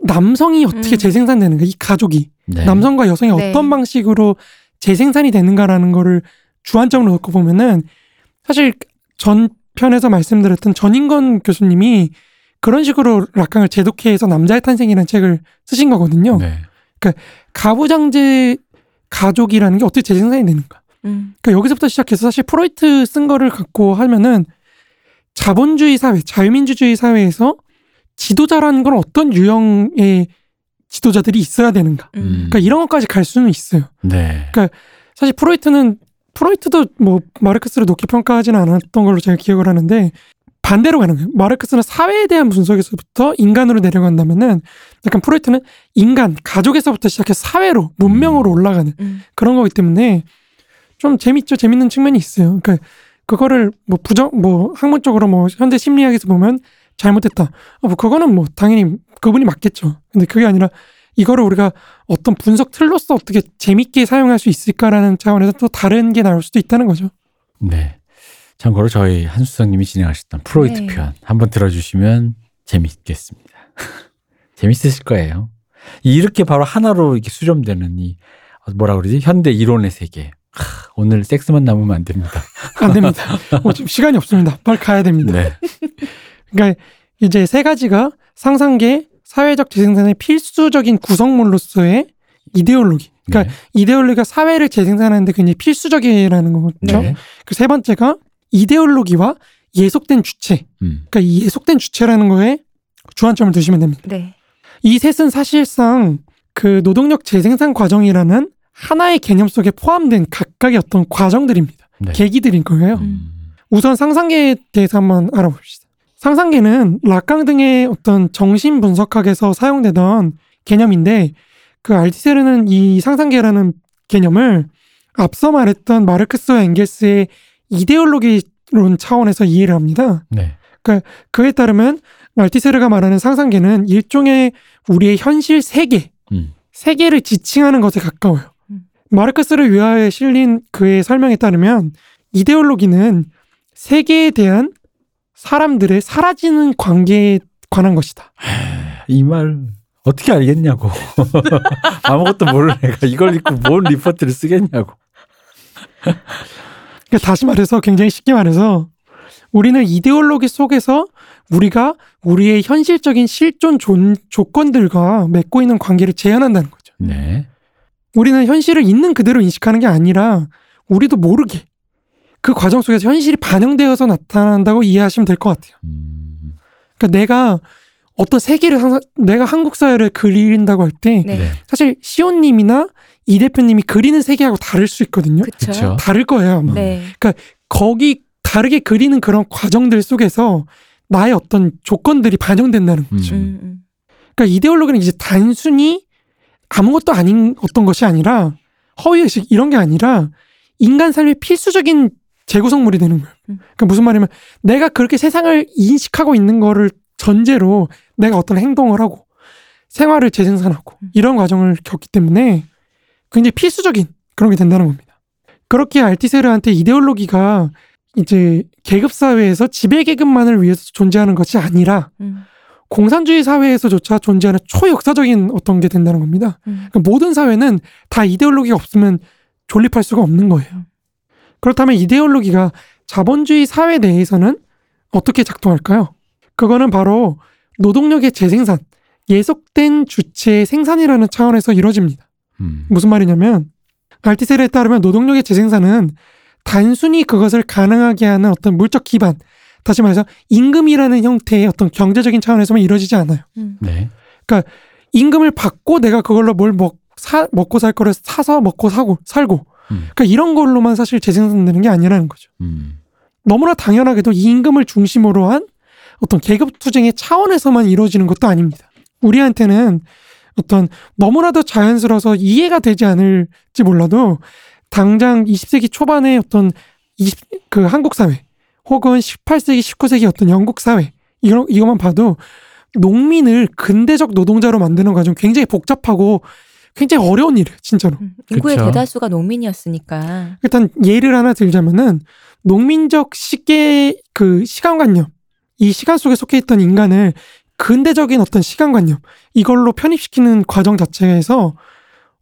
남성이 어떻게 음. 재생산되는가, 이 가족이 네. 남성과 여성이 네. 어떤 방식으로 재생산이 되는가라는 거를 주안점으로 놓고 보면은 사실 전 편에서 말씀드렸던 전인건 교수님이 그런 식으로 락강을 재독해해서 남자의 탄생이라는 책을 쓰신 거거든요. 네. 가부장제 가족이라는 게 어떻게 재생산이 되는가. 음. 그러니까 여기서부터 시작해서 사실 프로이트 쓴 거를 갖고 하면은 자본주의 사회, 자유민주주의 사회에서 지도자라는 건 어떤 유형의 지도자들이 있어야 되는가. 음. 그러니까 이런 것까지 갈 수는 있어요. 네. 사실 프로이트는 프로이트도 뭐 마르크스를 높게 평가하지는 않았던 걸로 제가 기억을 하는데 반대로 가는 거예요. 마르크스는 사회에 대한 분석에서부터 인간으로 내려간다면은 약간 프로이트는 인간, 가족에서부터 시작해서 사회로, 문명으로 올라가는 음. 그런 거기 때문에 좀 재밌죠. 재밌는 측면이 있어요. 그러니까 그거를 뭐 부정 뭐 학문적으로 뭐 현대 심리학에서 보면 잘못됐다. 어, 뭐 그거는 뭐 당연히 그분이 맞겠죠. 근데 그게 아니라 이거를 우리가 어떤 분석 틀로서 어떻게 재밌게 사용할 수 있을까라는 차원에서 또 다른 게 나올 수도 있다는 거죠. 네. 참고로 저희 한수성님이 진행하셨던 프로이트 네. 편 한번 들어주시면 재밌겠습니다. 재밌으실 거예요. 이렇게 바로 하나로 이렇게 수렴되는 이 어, 뭐라 그러지 현대 이론의 세계. 하, 오늘 섹스만 남으면 안 됩니다. 안 됩니다. 어, 지금 시간이 없습니다. 빨리 가야 됩니다. 네. 그러니까 이제 세 가지가 상상계, 사회적 재생산의 필수적인 구성물로서의 이데올로기. 그러니까 이데올로기가 사회를 재생산하는데 굉장히 필수적이라는 거죠. 네. 그세 번째가 이데올로기와 예속된 주체. 음. 그러니까 이 예속된 주체라는 거에 주안점을 두시면 됩니다. 네. 이 셋은 사실상 그 노동력 재생산 과정이라는 하나의 개념 속에 포함된 각각의 어떤 과정들입니다. 네. 계기들인 거예요. 음. 우선 상상계에 대해서 한번 알아봅시다. 상상계는 락강 등의 어떤 정신 분석학에서 사용되던 개념인데 그 알티세르는 이 상상계라는 개념을 앞서 말했던 마르크스와 엥겔스의 이데올로기론 차원에서 이해를 합니다. 네. 그에 따르면 알티세르가 말하는 상상계는 일종의 우리의 현실 세계, 음. 세계를 지칭하는 것에 가까워요. 음. 마르크스를 위하여 실린 그의 설명에 따르면 이데올로기는 세계에 대한 사람들의 살아지는 관계에 관한 것이다. 이 말 어떻게 알겠냐고. 아무것도 모르는 애가 이걸 읽고 뭔 리포트를 쓰겠냐고. 그러니까 다시 말해서 굉장히 쉽게 말해서 우리는 이데올로기 속에서 우리가 우리의 현실적인 실존 존- 조건들과 맺고 있는 관계를 재현한다는 거죠. 네. 우리는 현실을 있는 그대로 인식하는 게 아니라 우리도 모르게 그 과정 속에서 현실이 반영되어서 나타난다고 이해하시면 될 것 같아요. 음. 그러니까 내가 어떤 세계를 상상, 내가 한국 사회를 그린다고 할때 네. 네. 사실 시온님이나 이 대표님이 그리는 세계하고 다를 수 있거든요. 그쵸. 다를 거예요. 아마. 네. 거기 다르게 그리는 그런 과정들 속에서 나의 어떤 조건들이 반영된다는 거죠. 음. 음, 음. 그러니까 이데올로기는 이제 단순히 아무것도 아닌 어떤 것이 아니라 허위의식 이런 게 아니라 인간 삶의 필수적인 재구성물이 되는 거예요. 음. 그러니까 무슨 말이냐면 내가 그렇게 세상을 인식하고 있는 거를 전제로 내가 어떤 행동을 하고 생활을 재생산하고 음. 이런 과정을 겪기 때문에 굉장히 필수적인 그런 게 된다는 겁니다. 그렇게 알티세르한테 이데올로기가 이제 계급 사회에서 지배 계급만을 위해서 존재하는 것이 아니라 음. 공산주의 사회에서조차 존재하는 초역사적인 어떤 게 된다는 겁니다. 음. 그러니까 모든 사회는 다 이데올로기가 없으면 존립할 수가 없는 거예요. 음. 그렇다면 이데올로기가 자본주의 사회 내에서는 어떻게 작동할까요? 그거는 바로 노동력의 재생산, 예속된 주체의 생산이라는 차원에서 이루어집니다. 음. 무슨 말이냐면 알티세르에 따르면 노동력의 재생산은 단순히 그것을 가능하게 하는 어떤 물적 기반, 다시 말해서 임금이라는 형태의 어떤 경제적인 차원에서만 이루어지지 않아요. 음. 네. 임금을 받고 내가 그걸로 뭘 먹, 사, 먹고 살 거를 사서 먹고 사고 살고 음. 그러니까 이런 걸로만 사실 재생산되는 게 아니라는 거죠. 음. 너무나 당연하게도 이 임금을 중심으로 한 어떤 계급 투쟁의 차원에서만 이루어지는 것도 아닙니다. 우리한테는 어떤 너무나도 자연스러워서 이해가 되지 않을지 몰라도 당장 20세기 초반의 어떤 20, 그 한국 사회 혹은 18세기, 19세기 어떤 영국 사회 이거 이것만 봐도 농민을 근대적 노동자로 만드는 과정 굉장히 복잡하고 굉장히 어려운 일이에요, 진짜로. 음. 인구의 그쵸. 대다수가 농민이었으니까. 일단 예를 하나 들자면은 농민적 시계 그 시간관념 이 시간 속에 속해 있던 인간을 근대적인 어떤 시간관념 이걸로 편입시키는 과정 자체에서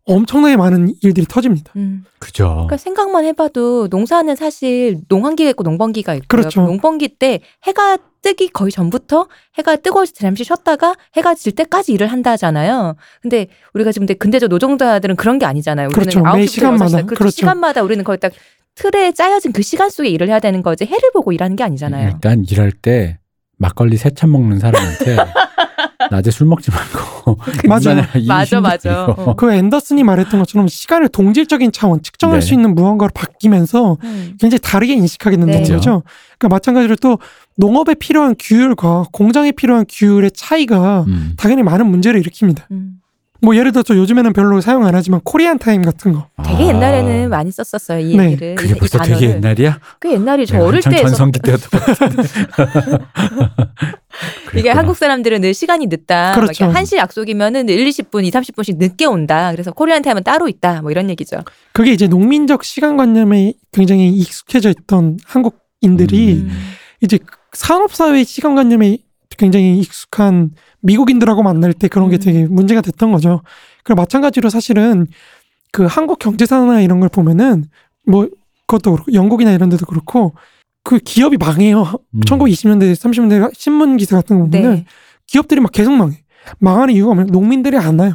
엄청나게 많은 일들이 터집니다. 음. 그죠. 그러니까 생각만 해봐도 농사는 사실 농한기가 있고 농번기가 있고요. 그렇죠. 농번기 때 해가 뜨기 거의 전부터 해가 뜨거울 때 잠시 쉬었다가 해가 질 때까지 일을 한다잖아요. 근데 우리가 지금 근데 근대적 노동자들은 그런 게 아니잖아요. 우리는 그렇죠. 매 9시부터 시간마다. 6시. 그렇죠. 그렇죠. 시간마다 우리는 거의 딱 틀에 짜여진 그 시간 속에 일을 해야 되는 거지 해를 보고 일하는 게 아니잖아요. 일단 일할 때 막걸리 세 찬 먹는 사람한테 낮에 술 먹지 말고 맞아, 맞아. 힘들어요. 어. 그 앤더슨이 말했던 것처럼 시간을 동질적인 차원 측정할 네. 수 있는 무언가로 바뀌면서 음. 굉장히 다르게 인식하게 된다는 네. 거죠. 그러니까 마찬가지로 또 농업에 필요한 규율과 공장에 필요한 규율의 차이가 음. 당연히 많은 문제를 일으킵니다. 음. 뭐 예를 들어서 요즘에는 별로 사용 안 하지만 코리안 타임 같은 거. 되게 아, 옛날에는 많이 썼었어요 이 네. 얘기를. 그게 이 벌써. 되게 옛날이야? 그 옛날이 저 내가 어릴 때 전성기 때였던 것 같은데. 이게. 한국 사람들은 늘 시간이 늦다. 그렇죠. 막 한시 약속이면은 1, 20분, 2, 30분씩 늦게 온다. 그래서 코리안 타임은 따로 있다. 뭐 이런 얘기죠. 그게 이제 농민적 시간관념에 굉장히 익숙해져 있던 한국인들이 음. 이제 산업사회 시간관념에 굉장히 익숙한 미국인들하고 만날 때 그런 게 음. 되게 문제가 됐던 거죠. 그리고 마찬가지로 사실은 그 한국 경제사나 이런 걸 보면은 뭐 그것도 그렇고 영국이나 이런 데도 그렇고 그 기업이 망해요. 음. 1920년대, 30년대 신문 기사 같은 거 보면은 네. 기업들이 막 계속 망해. 망하는 이유가 뭐냐? 농민들이 안 와요.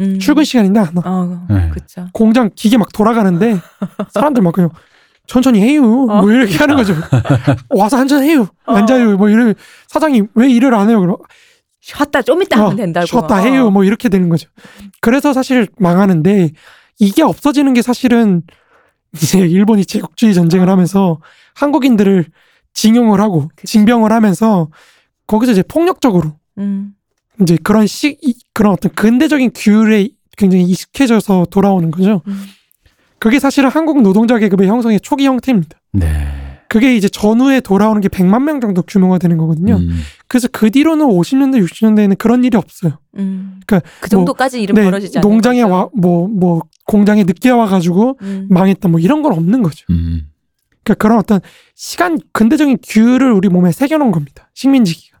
음. 출근 시간인데 안 와. 어, 네. 그렇죠. 공장 기계 막 돌아가는데 사람들 막 그냥 천천히 해요. 어. 뭐 이렇게 하는 거죠. 와서 한잔 해요. 어. 앉아요. 뭐 이래 사장이 왜 일을 안 해요? 그럼 쉬었다 좀 이따 하면 된다고. 쉬었다 어. 해요. 뭐 이렇게 되는 거죠. 그래서 사실 망하는데 이게 없어지는 게 사실은 이제 일본이 제국주의 전쟁을 하면서 한국인들을 징용을 하고 그치. 징병을 하면서 거기서 이제 폭력적으로 음. 이제 그런 시 이- 그런 어떤 근대적인 규율에 굉장히 익숙해져서 돌아오는 거죠. 음. 그게 사실은 한국 노동자 계급의 형성의 초기 형태입니다. 네. 그게 이제 전후에 돌아오는 게 100만 명 정도 규모가 되는 거거든요. 음. 그래서 그 뒤로는 50년대, 60년대에는 그런 일이 없어요. 음. 그러니까 그 정도까지 일은 벌어지지 않는 네, 농장에. 와 뭐 뭐 공장에 늦게 와가지고 음. 망했다 뭐 이런 건 없는 거죠. 음. 그러니까 그런 어떤 시간 근대적인 규율을 우리 몸에 새겨놓은 겁니다. 식민지기가.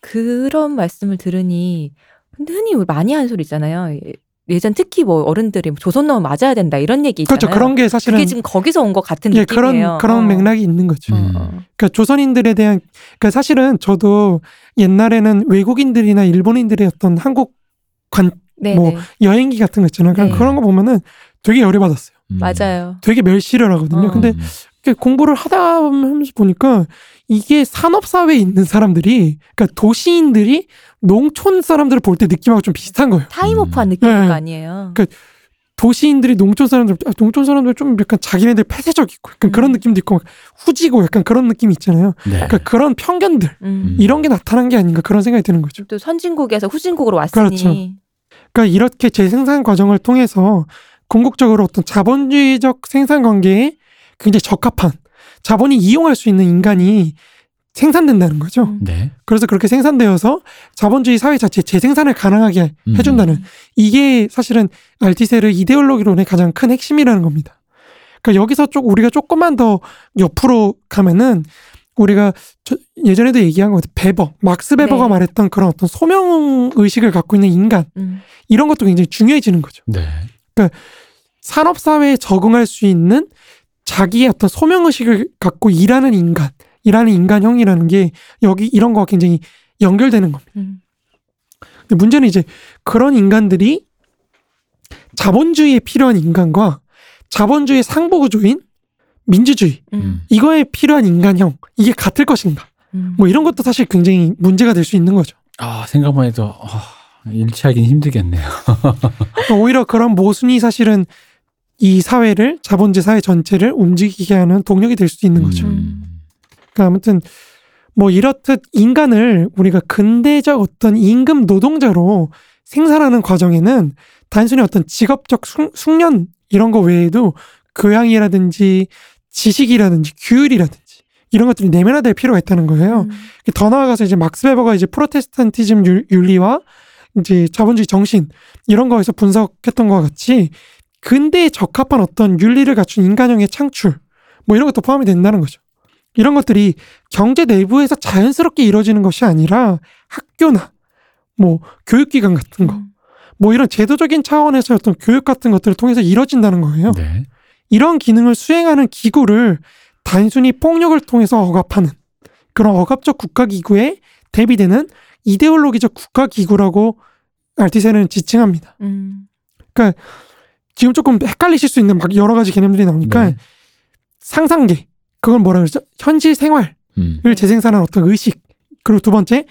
그런 말씀을 들으니 근데 흔히 많이 하는 소리 있잖아요. 예- 예전 특히 뭐 어른들이 조선 넣으면 맞아야 된다 이런 얘기 있잖아요. 그렇죠. 그런 게 사실은 그게 지금 거기서 온 것 같은 예, 느낌이에요. 그런 그런 어. 맥락이 있는 거죠. 어, 음. 어. 그러니까 조선인들에 대한 그러니까 사실은 저도 옛날에는 외국인들이나 일본인들의 어떤 한국 관 네, 뭐 네. 여행기 같은 거 있잖아요. 그냥 네. 그런 거 보면은 되게 열이 받았어요. 음. 맞아요. 되게 멸시를 하거든요. 어. 근데 음. 공부를 하다 하면서 보니까 이게 산업사회에 있는 사람들이 그러니까 도시인들이 농촌 사람들을 볼 때 느낌하고 좀 비슷한 거예요. 타임오프한 느낌인 네. 거 아니에요. 그 도시인들이 농촌 사람들 아, 농촌 사람들 좀 약간 자기네들 폐쇄적이고 약간 음. 그런 느낌도 있고 막 후지고 약간 그런 느낌 있잖아요. 네. 그러니까 그런 편견들 음. 이런 게 나타난 게 아닌가 그런 생각이 드는 거죠. 또 선진국에서 후진국으로 왔으니 그렇죠. 그러니까 이렇게 재생산 과정을 통해서 궁극적으로 어떤 자본주의적 생산 관계에 굉장히 적합한 자본이 이용할 수 있는 인간이 생산된다는 거죠. 음. 네. 그래서 그렇게 생산되어서 자본주의 사회 자체 재생산을 가능하게 음. 해준다는 이게 사실은 알티세르 이데올로기론의 가장 큰 핵심이라는 겁니다. 그러니까 여기서 쪽 우리가 조금만 더 옆으로 가면은 우리가 저- 예전에도 얘기한 것 같아요. 베버, 막스 베버가 네. 말했던 그런 어떤 소명 의식을 갖고 있는 인간 음. 이런 것도 굉장히 중요해지는 거죠. 네. 산업 사회에 적응할 수 있는 자기의 어떤 소명 의식을 갖고 일하는 인간, 일하는 인간형이라는 게 여기 이런 거와 굉장히 연결되는 겁니다. 음. 근데 문제는 이제 그런 인간들이 자본주의에 필요한 인간과 자본주의 상부 구조인 민주주의 음. 이거에 필요한 인간형 이게 같을 것인가? 음. 뭐 이런 것도 사실 굉장히 문제가 될 수 있는 거죠. 아 생각만 해도 아, 일치하긴 힘들겠네요. 오히려 그런 모순이 사실은 이 사회를 자본주의 사회 전체를 움직이게 하는 동력이 될 수도 있는 거죠. 음. 그러니까 아무튼 뭐 이렇듯 인간을 우리가 근대적 어떤 임금 노동자로 생산하는 과정에는 단순히 어떤 직업적 숙, 숙련 이런 거 외에도 교양이라든지 지식이라든지 규율이라든지 이런 것들이 내면화될 필요가 있다는 거예요. 음. 더 나아가서 이제 막스 베버가 이제 프로테스탄티즘 윤- 윤리와 이제 자본주의 정신 이런 거에서 분석했던 것과 같이 근대에 적합한 어떤 윤리를 갖춘 인간형의 창출 뭐 이런 것도 포함이 된다는 거죠. 이런 것들이 경제 내부에서 자연스럽게 이루어지는 것이 아니라 학교나 뭐 교육기관 같은 거, 음. 뭐 이런 제도적인 차원에서 어떤 교육 같은 것들을 통해서 이루어진다는 거예요. 네. 이런 기능을 수행하는 기구를 단순히 폭력을 통해서 억압하는 그런 억압적 국가기구에 대비되는 이데올로기적 국가기구라고 알티세는 지칭합니다. 음. 지금 조금 헷갈리실 수 있는 막 여러 가지 개념들이 나오니까 네. 상상계, 그건 뭐라 그러죠? 현실 생활을 음. 재생산하는 어떤 의식. 그리고 두 번째,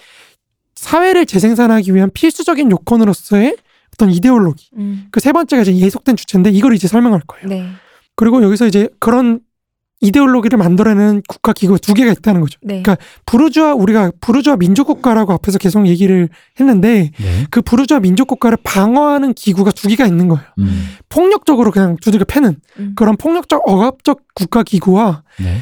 사회를 재생산하기 위한 필수적인 요건으로서의 어떤 이데올로기. 음. 그세 번째가 이제 예속된 주체인데 이걸 이제 설명할 거예요. 네. 그리고 여기서 이제 그런 이데올로기를 만들어내는 국가 기구가 두 개가 있다는 거죠. 네. 그러니까 부르주아 우리가 부르주아 민족 국가라고 앞에서 계속 얘기를 했는데 네. 그 부르주아 민족 국가를 방어하는 기구가 두 개가 있는 거예요. 음. 폭력적으로 그냥 두들겨 패는 음. 그런 폭력적 억압적 국가 기구와 네.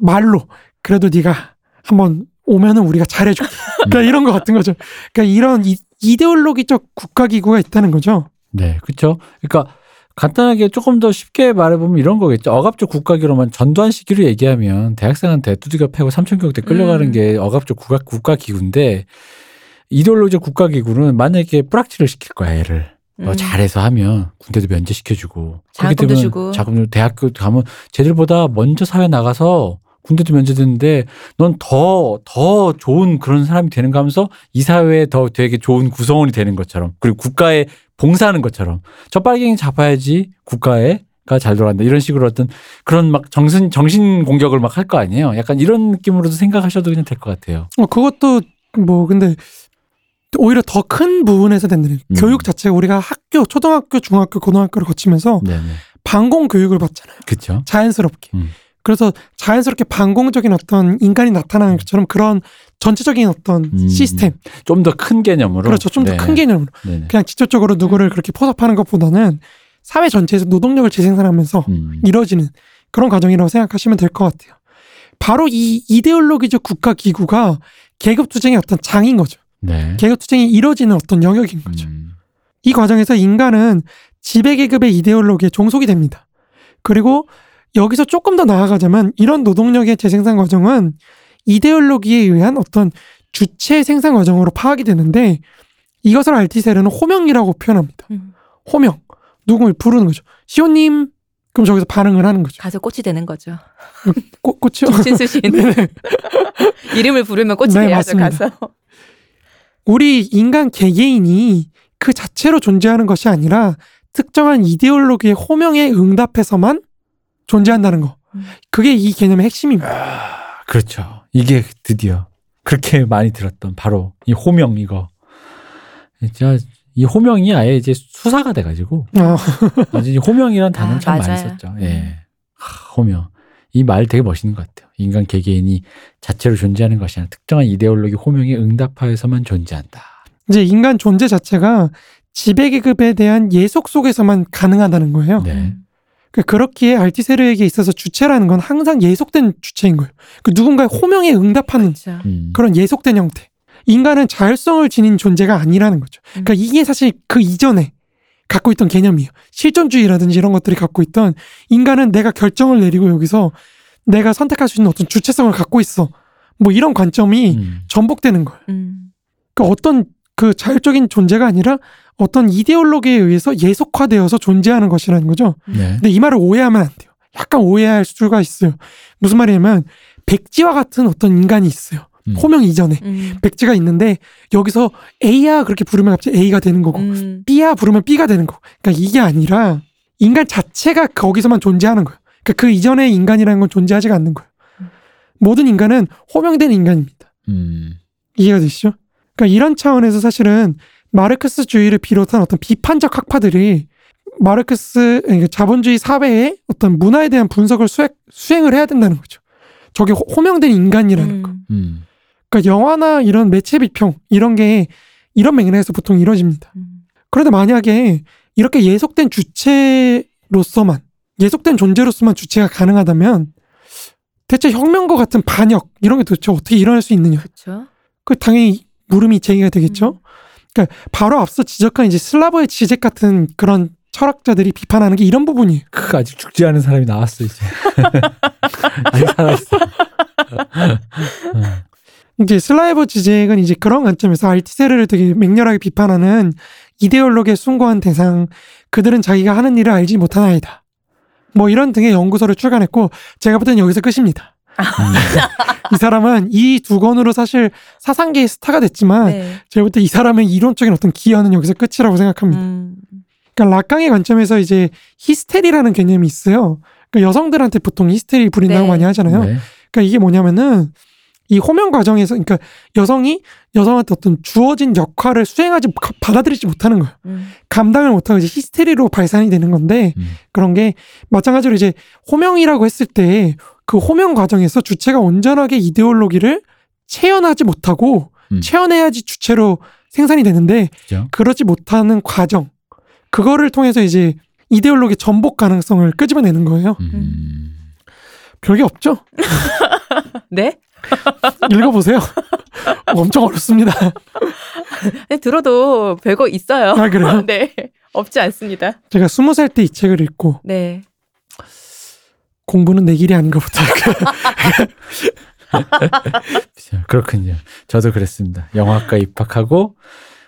말로 그래도 네가 한번 오면은 우리가 잘해줄게. 그러니까 이런 거 같은 거죠. 그러니까 이런 이, 이데올로기적 국가 기구가 있다는 거죠. 네, 그렇죠. 그러니까 간단하게 조금 더 쉽게 말해보면 이런 거겠죠. 억압적 국가기로만 전두환 시기로 얘기하면 대학생한테 두들겨 패고 삼천교육대 끌려가는 음. 게 억압적 국가, 국가기구인데 이데올로기적 국가기구는 만약에 뿌락치를 시킬 거야, 애를. 너 음. 잘해서 하면 군대도 면제시켜주고 되면 주고. 자금 대학교 가면 쟤들보다 먼저 사회 나가서 군대도 면제되는데 넌 더 더 좋은 그런 사람이 되는 거 하면서 이 사회에 더 되게 좋은 구성원이 되는 것처럼 그리고 국가에 봉사하는 것처럼 저 빨갱이 잡아야지 국가에 가 잘 돌아간다 이런 식으로 어떤 그런 막 정신 정신 공격을 막 할 거 아니에요. 약간 이런 느낌으로도 생각하셔도 그냥 될 것 같아요. 어, 그것도 뭐 근데 오히려 더 큰 부분에서 된다는 음. 교육 자체가 우리가 학교, 초등학교, 중학교, 고등학교를 거치면서 네네. 반공 교육을 받잖아요. 그렇죠. 자연스럽게. 음. 그래서 자연스럽게 반공적인 어떤 인간이 나타나는 것처럼 그런 전체적인 어떤 음. 시스템. 좀 더 큰 개념으로. 그렇죠. 좀더 네. 큰 개념으로. 네네. 그냥 직접적으로 누구를 그렇게 포섭하는 것보다는 사회 전체에서 노동력을 재생산하면서 음. 이루어지는 그런 과정이라고 생각하시면 될 것 같아요. 바로 이 이데올로기적 국가 기구가 계급 투쟁의 어떤 장인 거죠. 네. 계급 투쟁이 이루어지는 어떤 영역인 거죠. 음. 이 과정에서 인간은 지배 계급의 이데올로기에 종속이 됩니다. 그리고 여기서 조금 더 나아가자면 이런 노동력의 재생산 과정은 이데올로기에 의한 어떤 주체 생산 과정으로 파악이 되는데 이것을 알티세르는 호명이라고 표현합니다. 음. 호명. 누구를 부르는 거죠. 시호님. 그럼 저기서 반응을 하는 거죠. 가서 꽃이 되는 거죠. 꽃, 꽃이요? 김신수 시인 이름을 부르면 꽃이 네, 돼야죠. 가서. 우리 인간 개개인이 그 자체로 존재하는 것이 아니라 특정한 이데올로기의 호명에 응답해서만 존재한다는 거. 음. 그게 이 개념의 핵심입니다. 아, 그렇죠. 이게 드디어 그렇게 많이 들었던 바로 이 호명 이거. 진짜 이 호명이 아예 이제 수사가 돼가지고 어, 아주 이 호명이라는 단어를 아, 참 많이 맞아요. 썼죠. 예. 하, 호명. 이 말 되게 멋있는 것 같아요. 인간 개개인이 자체로 존재하는 것이 아니라 특정한 이데올로기 호명에 응답하여서만 존재한다. 이제 인간 존재 자체가 지배계급에 대한 예속 속에서만 가능하다는 거예요. 네. 음. 그- 그렇기에 알티세르에게 있어서 주체라는 건 항상 예속된 주체인 거예요. 그 누군가의 호명에 응답하는 그렇죠. 음. 그런 예속된 형태. 인간은 자율성을 지닌 존재가 아니라는 거죠. 그러니까 이게 사실 그 이전에 갖고 있던 개념이에요. 실존주의라든지 이런 것들이 갖고 있던 인간은 내가 결정을 내리고 여기서 내가 선택할 수 있는 어떤 주체성을 갖고 있어. 뭐 이런 관점이 음. 전복되는 거예요. 음. 그러니까 어떤 그 자율적인 존재가 아니라 어떤 이데올로기에 의해서 예속화되어서 존재하는 것이라는 거죠. 네. 근데 이 말을 오해하면 안 돼요. 약간 오해할 수가 있어요. 무슨 말이냐면 백지와 같은 어떤 인간이 있어요. 음. 호명 이전에 음. 백지가 있는데 여기서 A야 그렇게 부르면 갑자기 A가 되는 거고 음. B야 부르면 B가 되는 거고. 그러니까 이게 아니라 인간 자체가 거기서만 존재하는 거예요. 그러니까 그 이전의 인간이라는 건 존재하지가 않는 거예요. 모든 인간은 호명된 인간입니다. 음. 이해가 되시죠? 그러니까 이런 차원에서 사실은 마르크스주의를 비롯한 어떤 비판적 학파들이 마르크스 그러니까 자본주의 사회의 어떤 문화에 대한 분석을 수행, 수행을 해야 된다는 거죠. 저게 호- 호명된 인간이라는 거. 음. 음. 그러니까 영화나 이런 매체 비평 이런 게 이런 맥락에서 보통 이루어집니다. 음. 그런데 만약에 이렇게 예속된 주체로서만 예속된 존재로서만 주체가 가능하다면 대체 혁명과 같은 반역 이런 게 도대체 어떻게 일어날 수 있느냐? 그렇죠. 그 당연히 물음이 제기가 되겠죠. 그러니까 바로 앞서 지적한 이제 슬라브의 지적 같은 그런 철학자들이 비판하는 게 이런 부분이에요. 그 아직 죽지 않은 사람이 나왔어 이제. 아직 살아있어. 음. 이제 슬라이버 지적은 이제 그런 관점에서 알티세르를 되게 맹렬하게 비판하는 이데올로기에 숭고한 대상, 그들은 자기가 하는 일을 알지 못한 아이다. 뭐 이런 등의 연구서를 출간했고 제가 볼 때는 여기서 끝입니다. 이 사람은 이 두 권으로 사실 사상계의 스타가 됐지만 네. 제가 볼때 이 사람의 이론적인 어떤 기여는 여기서 끝이라고 생각합니다. 음. 그러니까 락강의 관점에서 이제 히스테리라는 개념이 있어요. 그러니까 여성들한테 보통 히스테리 부린다고 네. 많이 하잖아요. 네. 그러니까 이게 뭐냐면은 이 호명 과정에서 그러니까 여성이 여성한테 어떤 주어진 역할을 수행하지 가- 받아들이지 못하는 거예요. 음. 감당을 못하고 이제 히스테리로 발산이 되는 건데 음. 그런 게 마찬가지로 이제 호명이라고 했을 때 그 호명 과정에서 주체가 온전하게 이데올로기를 체현하지 못하고 음. 체현해야지 주체로 생산이 되는데 그죠? 그러지 못하는 과정 그거를 통해서 이제 이데올로기 전복 가능성을 끄집어내는 거예요. 음. 별게 없죠. 네? 읽어보세요. 엄청 어렵습니다. 네, 들어도 별거 있어요. 아, 그래요? 네. 없지 않습니다. 제가 스무 살 때 이 책을 읽고 네. 공부는 내 길이 아닌가 보다. 그렇군요. 저도 그랬습니다. 영화과 입학하고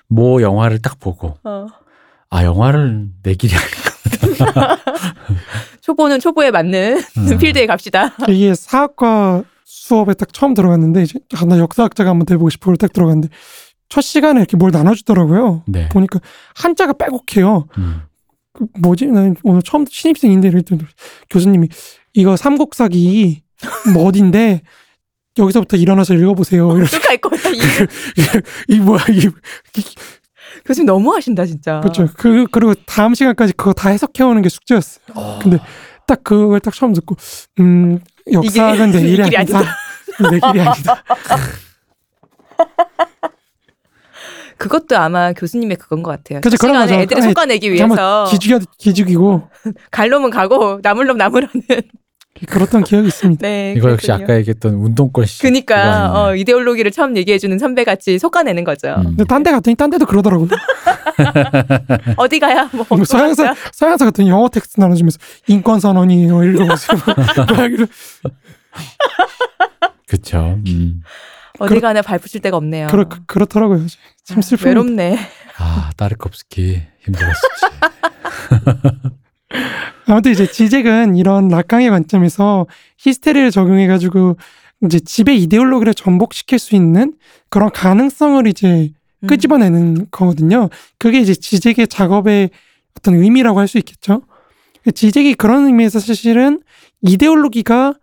모 영화를 딱 보고 어. 아 영화를 내 길이 아닌가. 초보는 초보에 맞는 음. 필드에 갑시다. 이게 사학과 수업에 딱 처음 들어갔는데 이제 아, 나 역사학자가 한번 돼보고 싶어 딱 들어갔는데 첫 시간에 이렇게 뭘 나눠주더라고요. 네. 보니까 한자가 빼곡해요. 음. 그 뭐지? 나는 오늘 처음 신입생인데 이랬더니 교수님이 이거 삼국사기 뭐 어딘데 여기서부터 일어나서 읽어보세요. 어떡할 거야, 이 이 뭐야 이 교수님 너무 하신다, 진짜. 그렇죠. 그 그리고 다음 시간까지 그거 다 해석해 오는 게 숙제였어요. 근데 딱 그걸 딱 처음 듣고 음 역사학은 내 일이 이 길이 아니다. 내 길이 아니다. 그것도 아마 교수님의 그건 것 같아요. 그치, 그런 거죠. 애들을 잠깐만, 위해서 기죽여 기죽이고 갈 놈은 가고 남을 놈 남으라는. 그렇던 기억이 있습니다. 네. 이거 역시 그렇군요. 아까 얘기했던 운동권 씨. 그니까 어. 이데올로기를 처음 얘기해주는 선배 같이 속아내는 거죠. 음. 근데 딴 데 갔더니 딴 데도 그러더라고요. 어디 가야 뭐 뭐 서양사 서양사 같은 영어 텍스트 나눠주면서 인권 선언이에요. 읽어보세요. 막 이러- 그쵸. 음. 어디 가나 발붙일 데가 없네요. 그렇 그렇더라고요. 참 슬픈. 외롭네. 아 따르콥스키 힘들었었지. 아무튼 이제 지잭은 이런 락강의 관점에서 히스테리를 적용해가지고 이제 지배 이데올로기를 전복시킬 수 있는 그런 가능성을 이제 음. 끄집어내는 거거든요. 그게 이제 지잭의 작업의 어떤 의미라고 할 수 있겠죠. 지잭이 그런 의미에서 사실은 이데올로기가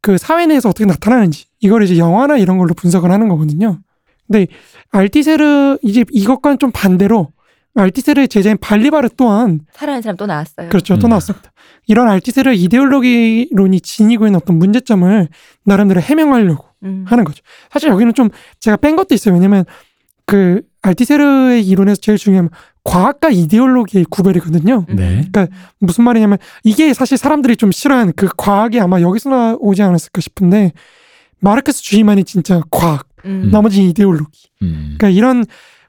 그 사회 내에서 어떻게 나타나는지 이걸 이제 영화나 이런 걸로 분석을 하는 거거든요. 근데 알티세르 이제 이것과는 좀 반대로 알티세르의 제자인 발리바르 또한 살아있는 사람 또 나왔어요. 그렇죠. 또 음. 나왔습니다. 이런 알티세르 이데올로기론이 지니고 있는 어떤 문제점을 나름대로 해명하려고 음. 하는 거죠. 사실 여기는 좀 제가 뺀 것도 있어요. 왜냐면 그 알티세르의 이론에서 제일 중요한 과학과 이데올로기의 구별이거든요. 음. 네. 무슨 말이냐면 이게 사실 사람들이 좀 싫어하는 그 과학이 아마 여기서 나오지 않았을까 싶은데 마르크스 주의만이 진짜 과학, 음. 나머지 이데올로기. 음. 그러니까 이런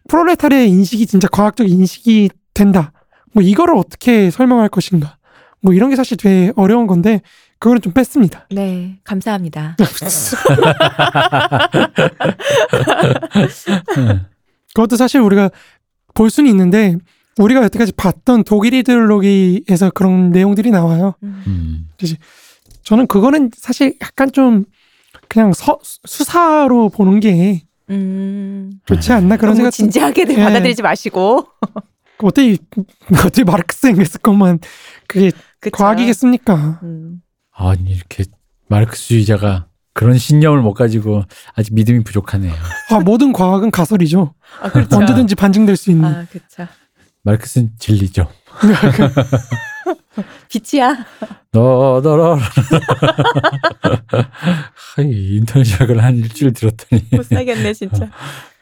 프롤레타리의 인식이 진짜 과학적 인식이 된다. 뭐 이거를 어떻게 설명할 것인가. 뭐 이런 게 사실 되게 어려운 건데 그거는 좀 뺐습니다. 네, 감사합니다. 그것도 사실 우리가 볼 수는 있는데 우리가 여태까지 봤던 독일 이데올로기에서 그런 내용들이 나와요. 음. 음. 저는 그거는 사실 약간 좀 그냥 서, 수사로 보는 게 음. 좋지 않나 그런 너무 생각. 진지하게 예. 받아들이지 마시고. 어떻게 어떻게 마르크스 앵겔스 것만 그게 그쵸? 과학이겠습니까? 음. 아니 이렇게 마르크스주의자가 그런 신념을 못 가지고 아직 믿음이 부족하네요. 아, 모든 과학은 가설이죠. 아, 그렇죠. 언제든지 반증될 수 있는. 아, 그쵸. 마르크스는 진리죠. 빛이야. 너너러 인터넷 약을 한 일주일 들었더니 못 살겠네, 진짜.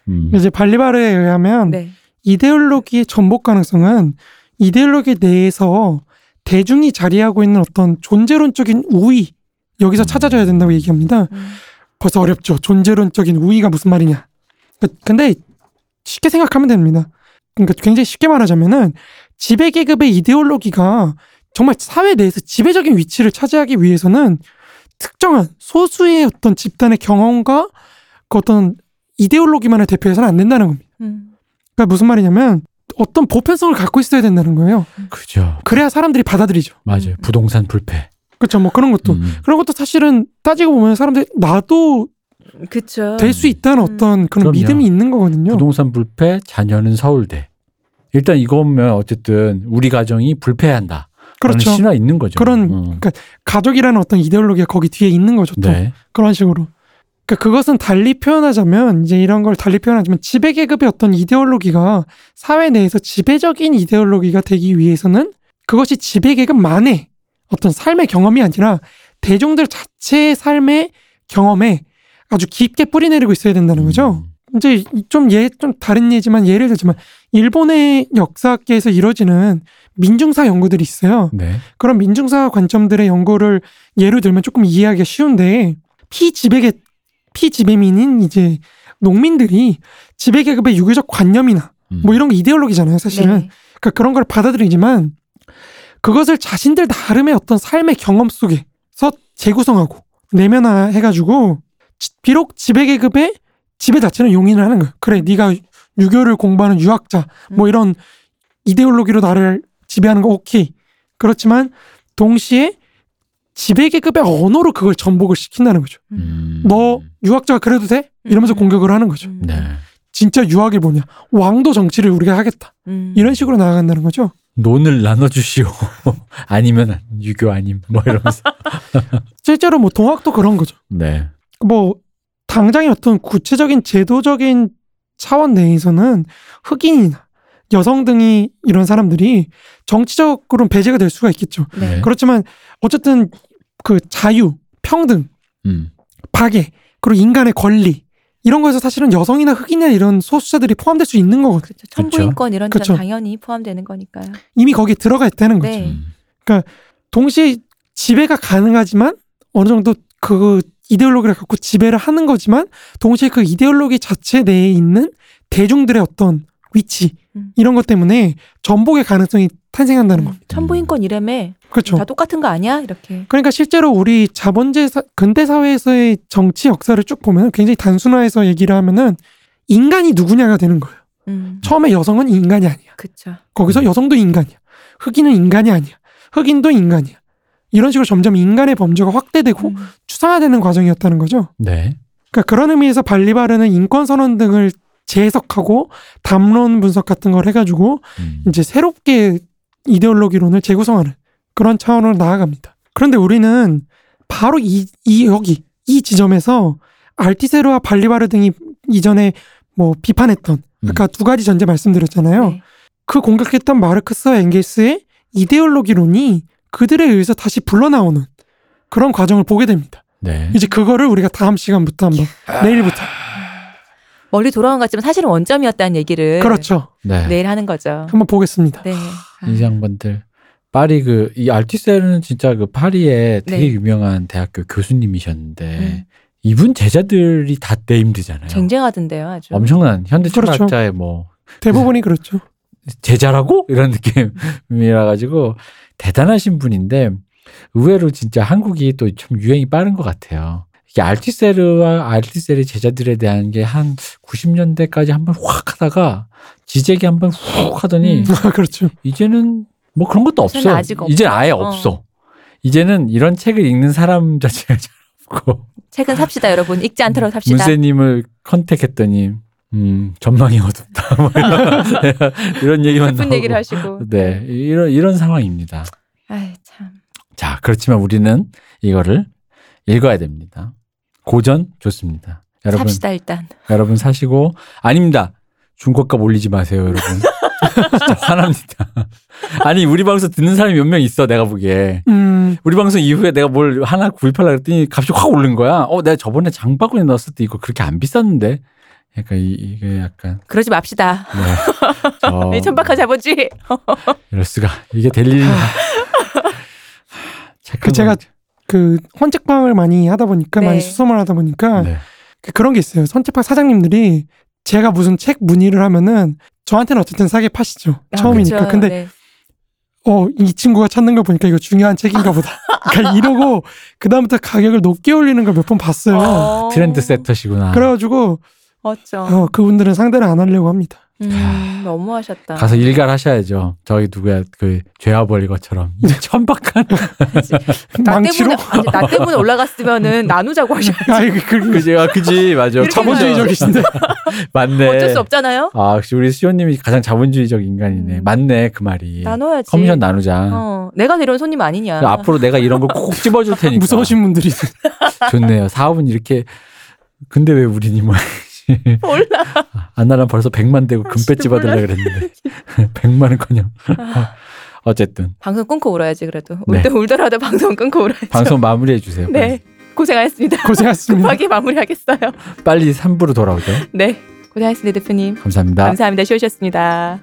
음. 이제 발리바르에 의하면 네. 이데올로기의 전복 가능성은 이데올로기 내에서 대중이 자리하고 있는 어떤 존재론적인 우위 여기서 찾아져야 된다고 얘기합니다. 음. 벌써 어렵죠. 존재론적인 우위가 무슨 말이냐. 그- 근데 쉽게 생각하면 됩니다. 그러니까 굉장히 쉽게 말하자면은 지배 계급의 이데올로기가 정말 사회 내에서 지배적인 위치를 차지하기 위해서는 특정한 소수의 어떤 집단의 경험과 그 어떤 이데올로기만을 대표해서는 안 된다는 겁니다. 음. 그러니까 무슨 말이냐면 어떤 보편성을 갖고 있어야 된다는 거예요. 그죠. 그래야 사람들이 받아들이죠. 맞아요. 음. 부동산 불패. 그렇죠. 뭐 그런 것도 음. 그런 것도 사실은 따지고 보면 사람들이 나도 그쵸. 될수 있다는 음. 어떤 그런 그럼요. 믿음이 있는 거거든요. 부동산 불패, 자녀는 서울대. 일단 이거면 어쨌든 우리 가정이 불패한다. 그렇죠. 신화 있는 거죠. 그런 음. 가족이라는 어떤 이데올로기가 거기 뒤에 있는 거죠. 또 네. 그런 식으로. 그러니까 그것은 달리 표현하자면 이제 이런 걸 달리 표현하자면 지배 계급의 어떤 이데올로기가 사회 내에서 지배적인 이데올로기가 되기 위해서는 그것이 지배 계급만의 어떤 삶의 경험이 아니라 대중들 자체의 삶의 경험에 아주 깊게 뿌리내리고 있어야 된다는 거죠. 음. 이제 좀 예, 좀 다른 예지만 예를 들지만 일본의 역사계에서 이루어지는 민중사 연구들이 있어요. 네. 그런 민중사 관점들의 연구를 예를 들면 조금 이해하기가 쉬운데 피지배계 피지배민인 이제 농민들이 지배 계급의 유교적 관념이나 음. 뭐 이런 게 이데올로기잖아요, 사실은. 네. 그러니까 그런 걸 받아들이지만 그것을 자신들 나름의 어떤 삶의 경험 속에서 재구성하고 내면화해가지고 지- 비록 지배 계급의 지배 자체는 용인을 하는 거예요. 그래, 네가 유교를 공부하는 유학자 뭐 음. 이런 이데올로기로 나를 지배하는 거 오케이. 그렇지만 동시에 지배계급의 언어로 그걸 전복을 시킨다는 거죠. 음. 너 유학자가 그래도 돼? 이러면서 음. 공격을 하는 거죠. 음. 네. 진짜 유학이 뭐냐? 왕도 정치를 우리가 하겠다. 음. 이런 식으로 나아간다는 거죠. 논을 나눠주시오. 아니면 유교 아님. 뭐 이러면서. 실제로 뭐 동학도 그런 거죠. 네. 뭐 당장의 어떤 구체적인 제도적인 차원 내에서는 흑인이나 여성 등이 이런 사람들이 정치적으로는 배제가 될 수가 있겠죠. 네. 그렇지만 어쨌든 그 자유, 평등, 음. 박애, 그리고 인간의 권리 이런 거에서 사실은 여성이나 흑인이나 이런 소수자들이 포함될 수 있는 거거든요. 그렇죠. 천부인권 이런 건 그쵸. 당연히 포함되는 거니까요. 이미 거기에 들어가 있다는 거죠. 네. 음. 동시에 지배가 가능하지만 어느 정도 그 이데올로기를 갖고 지배를 하는 거지만 동시에 그 이데올로기 자체 내에 있는 대중들의 어떤 위치 음. 이런 것 때문에 전복의 가능성이 탄생한다는 겁니다. 천부인권 이름에 그렇죠. 다 똑같은 거 아니야? 이렇게. 그러니까 실제로 우리 자본주의 사- 근대 사회에서의 정치 역사를 쭉 보면 굉장히 단순화해서 얘기를 하면은 인간이 누구냐가 되는 거예요. 음. 처음에 여성은 인간이 아니야. 그쵸. 거기서 여성도 인간이야. 흑인은 인간이 아니야. 흑인도 인간이야. 이런 식으로 점점 인간의 범주가 확대되고 음. 추상화되는 과정이었다는 거죠. 네. 그러니까 그런 의미에서 발리바르는 인권 선언 등을 재해석하고 담론 분석 같은 걸 해가지고 음. 이제 새롭게 이데올로기론을 재구성하는 그런 차원으로 나아갑니다. 그런데 우리는 바로 이, 이 여기 이 지점에서 알티세르와 발리바르 등이 이전에 뭐 비판했던 아까 두 가지 전제 말씀드렸잖아요. 네. 그 공격했던 마르크스와 엥겔스의 이데올로기론이 그들에 의해서 다시 불러나오는 그런 과정을 보게 됩니다. 네. 이제 그거를 우리가 다음 시간부터 한번 내일부터 멀리 돌아온 것 같지만 사실은 원점이었다는 얘기를 그렇죠. 네. 내일 하는 거죠. 한번 보겠습니다. 네. 이 양반들. 파리 그, 이 알티셀은 진짜 그 파리에 되게 네. 유명한 대학교 교수님이셨는데, 음. 이분 제자들이 다 네임드잖아요. 쟁쟁하던데요, 아주. 엄청난 현대 그렇죠. 철학자의 뭐, 대부분이 그렇죠. 제자라고? 이런 느낌이라 가지고 대단하신 분인데, 의외로 진짜 한국이 또 좀 유행이 빠른 것 같아요. 이게 알티세르와 알티세르 제자들에 대한 게 한 90년대까지 한번 확 하다가 지적이 한번 훅 하더니 음. 그렇죠. 이제는 뭐 그런 것도 없어. 이제는 아직 없어. 이제 아예 어. 없어. 이제는 이런 책을 읽는 사람 자체가 잘 없고 책은 삽시다, 여러분. 읽지 않도록 삽시다. 문세님을 컨택했더니 음 전망이 어둡다. 뭐 이런, 얘기만 나오고. 얘기를 하시고. 네 이런 이런 상황입니다. 아이, 참. 자 그렇지만 우리는 이거를 읽어야 됩니다. 고전 좋습니다. 여러분 삽시다 일단. 여러분 사시고 아닙니다. 중고값 올리지 마세요, 여러분. 진짜 화납니다. 아니 우리 방송 듣는 사람이 몇 명 있어 내가 보기에. 음, 우리 방송 이후에 내가 뭘 하나 구입하려 그랬더니 값이 확 오른 거야. 어, 내가 저번에 장바구니 넣었을 때 이거 그렇게 안 비쌌는데. 약간 이, 이게 약간 그러지 맙시다. 네. 저이 천박한 자본주의. 이럴 수가 이게 될 일인가. 그 제가 그 헌책방을 많이 하다 보니까 네. 많이 수소문 하다 보니까 네. 그 그런 게 있어요. 헌책방 사장님들이 제가 무슨 책 문의를 하면은 저한테는 어쨌든 싸게 파시죠. 아, 처음이니까. 그쵸. 근데 네. 어, 이 친구가 찾는 거 보니까 이거 중요한 책인가 보다. 그러니까 이러고 그다음부터 가격을 높게 올리는 걸 몇 번 봤어요. 어, 트렌드 세터시구나. 그래가지고 어쩌. 어, 그분들은 상대를 안 하려고 합니다. 음, 너무하셨다. 가서 일갈 하셔야죠. 저기 누구야 그 죄와벌 것처럼 이 천박한 나 망치로. 때문에 아니, 나 때문에 올라갔으면은 나누자고 하셔야지. 아이 그, 그, 그지 아 그지 맞아. 자본주의적이신데. 맞네. 어쩔 수 없잖아요. 아 역시 우리 수호님이 가장 자본주의적 인간이네. 음. 맞네 그 말이. 나눠야지. 커미션 나누자. 어, 내가 데려온 손님 아니냐. 앞으로 내가 이런 걸 꼭 집어줄 테니까. 무서우신 분들이 좋네요. 사업은 이렇게. 근데 왜 우리 님은 몰라. 안나랑 벌써 100만 되고 금배지 진짜 몰라. 받으려 그랬는데 100만은커녕. 어쨌든 방송 끊고 울어야지 그래도. 네. 울더 울더라도 방송 끊고 울어야죠. 방송 마무리해 주세요. 네. 고생하셨습니다. 고생하셨습니다. 급하게 마무리하겠어요. 빨리 3부로 돌아오죠. 네. 고생하셨습니다, 대표님. 감사합니다. 감사합니다. 쉬우셨습니다.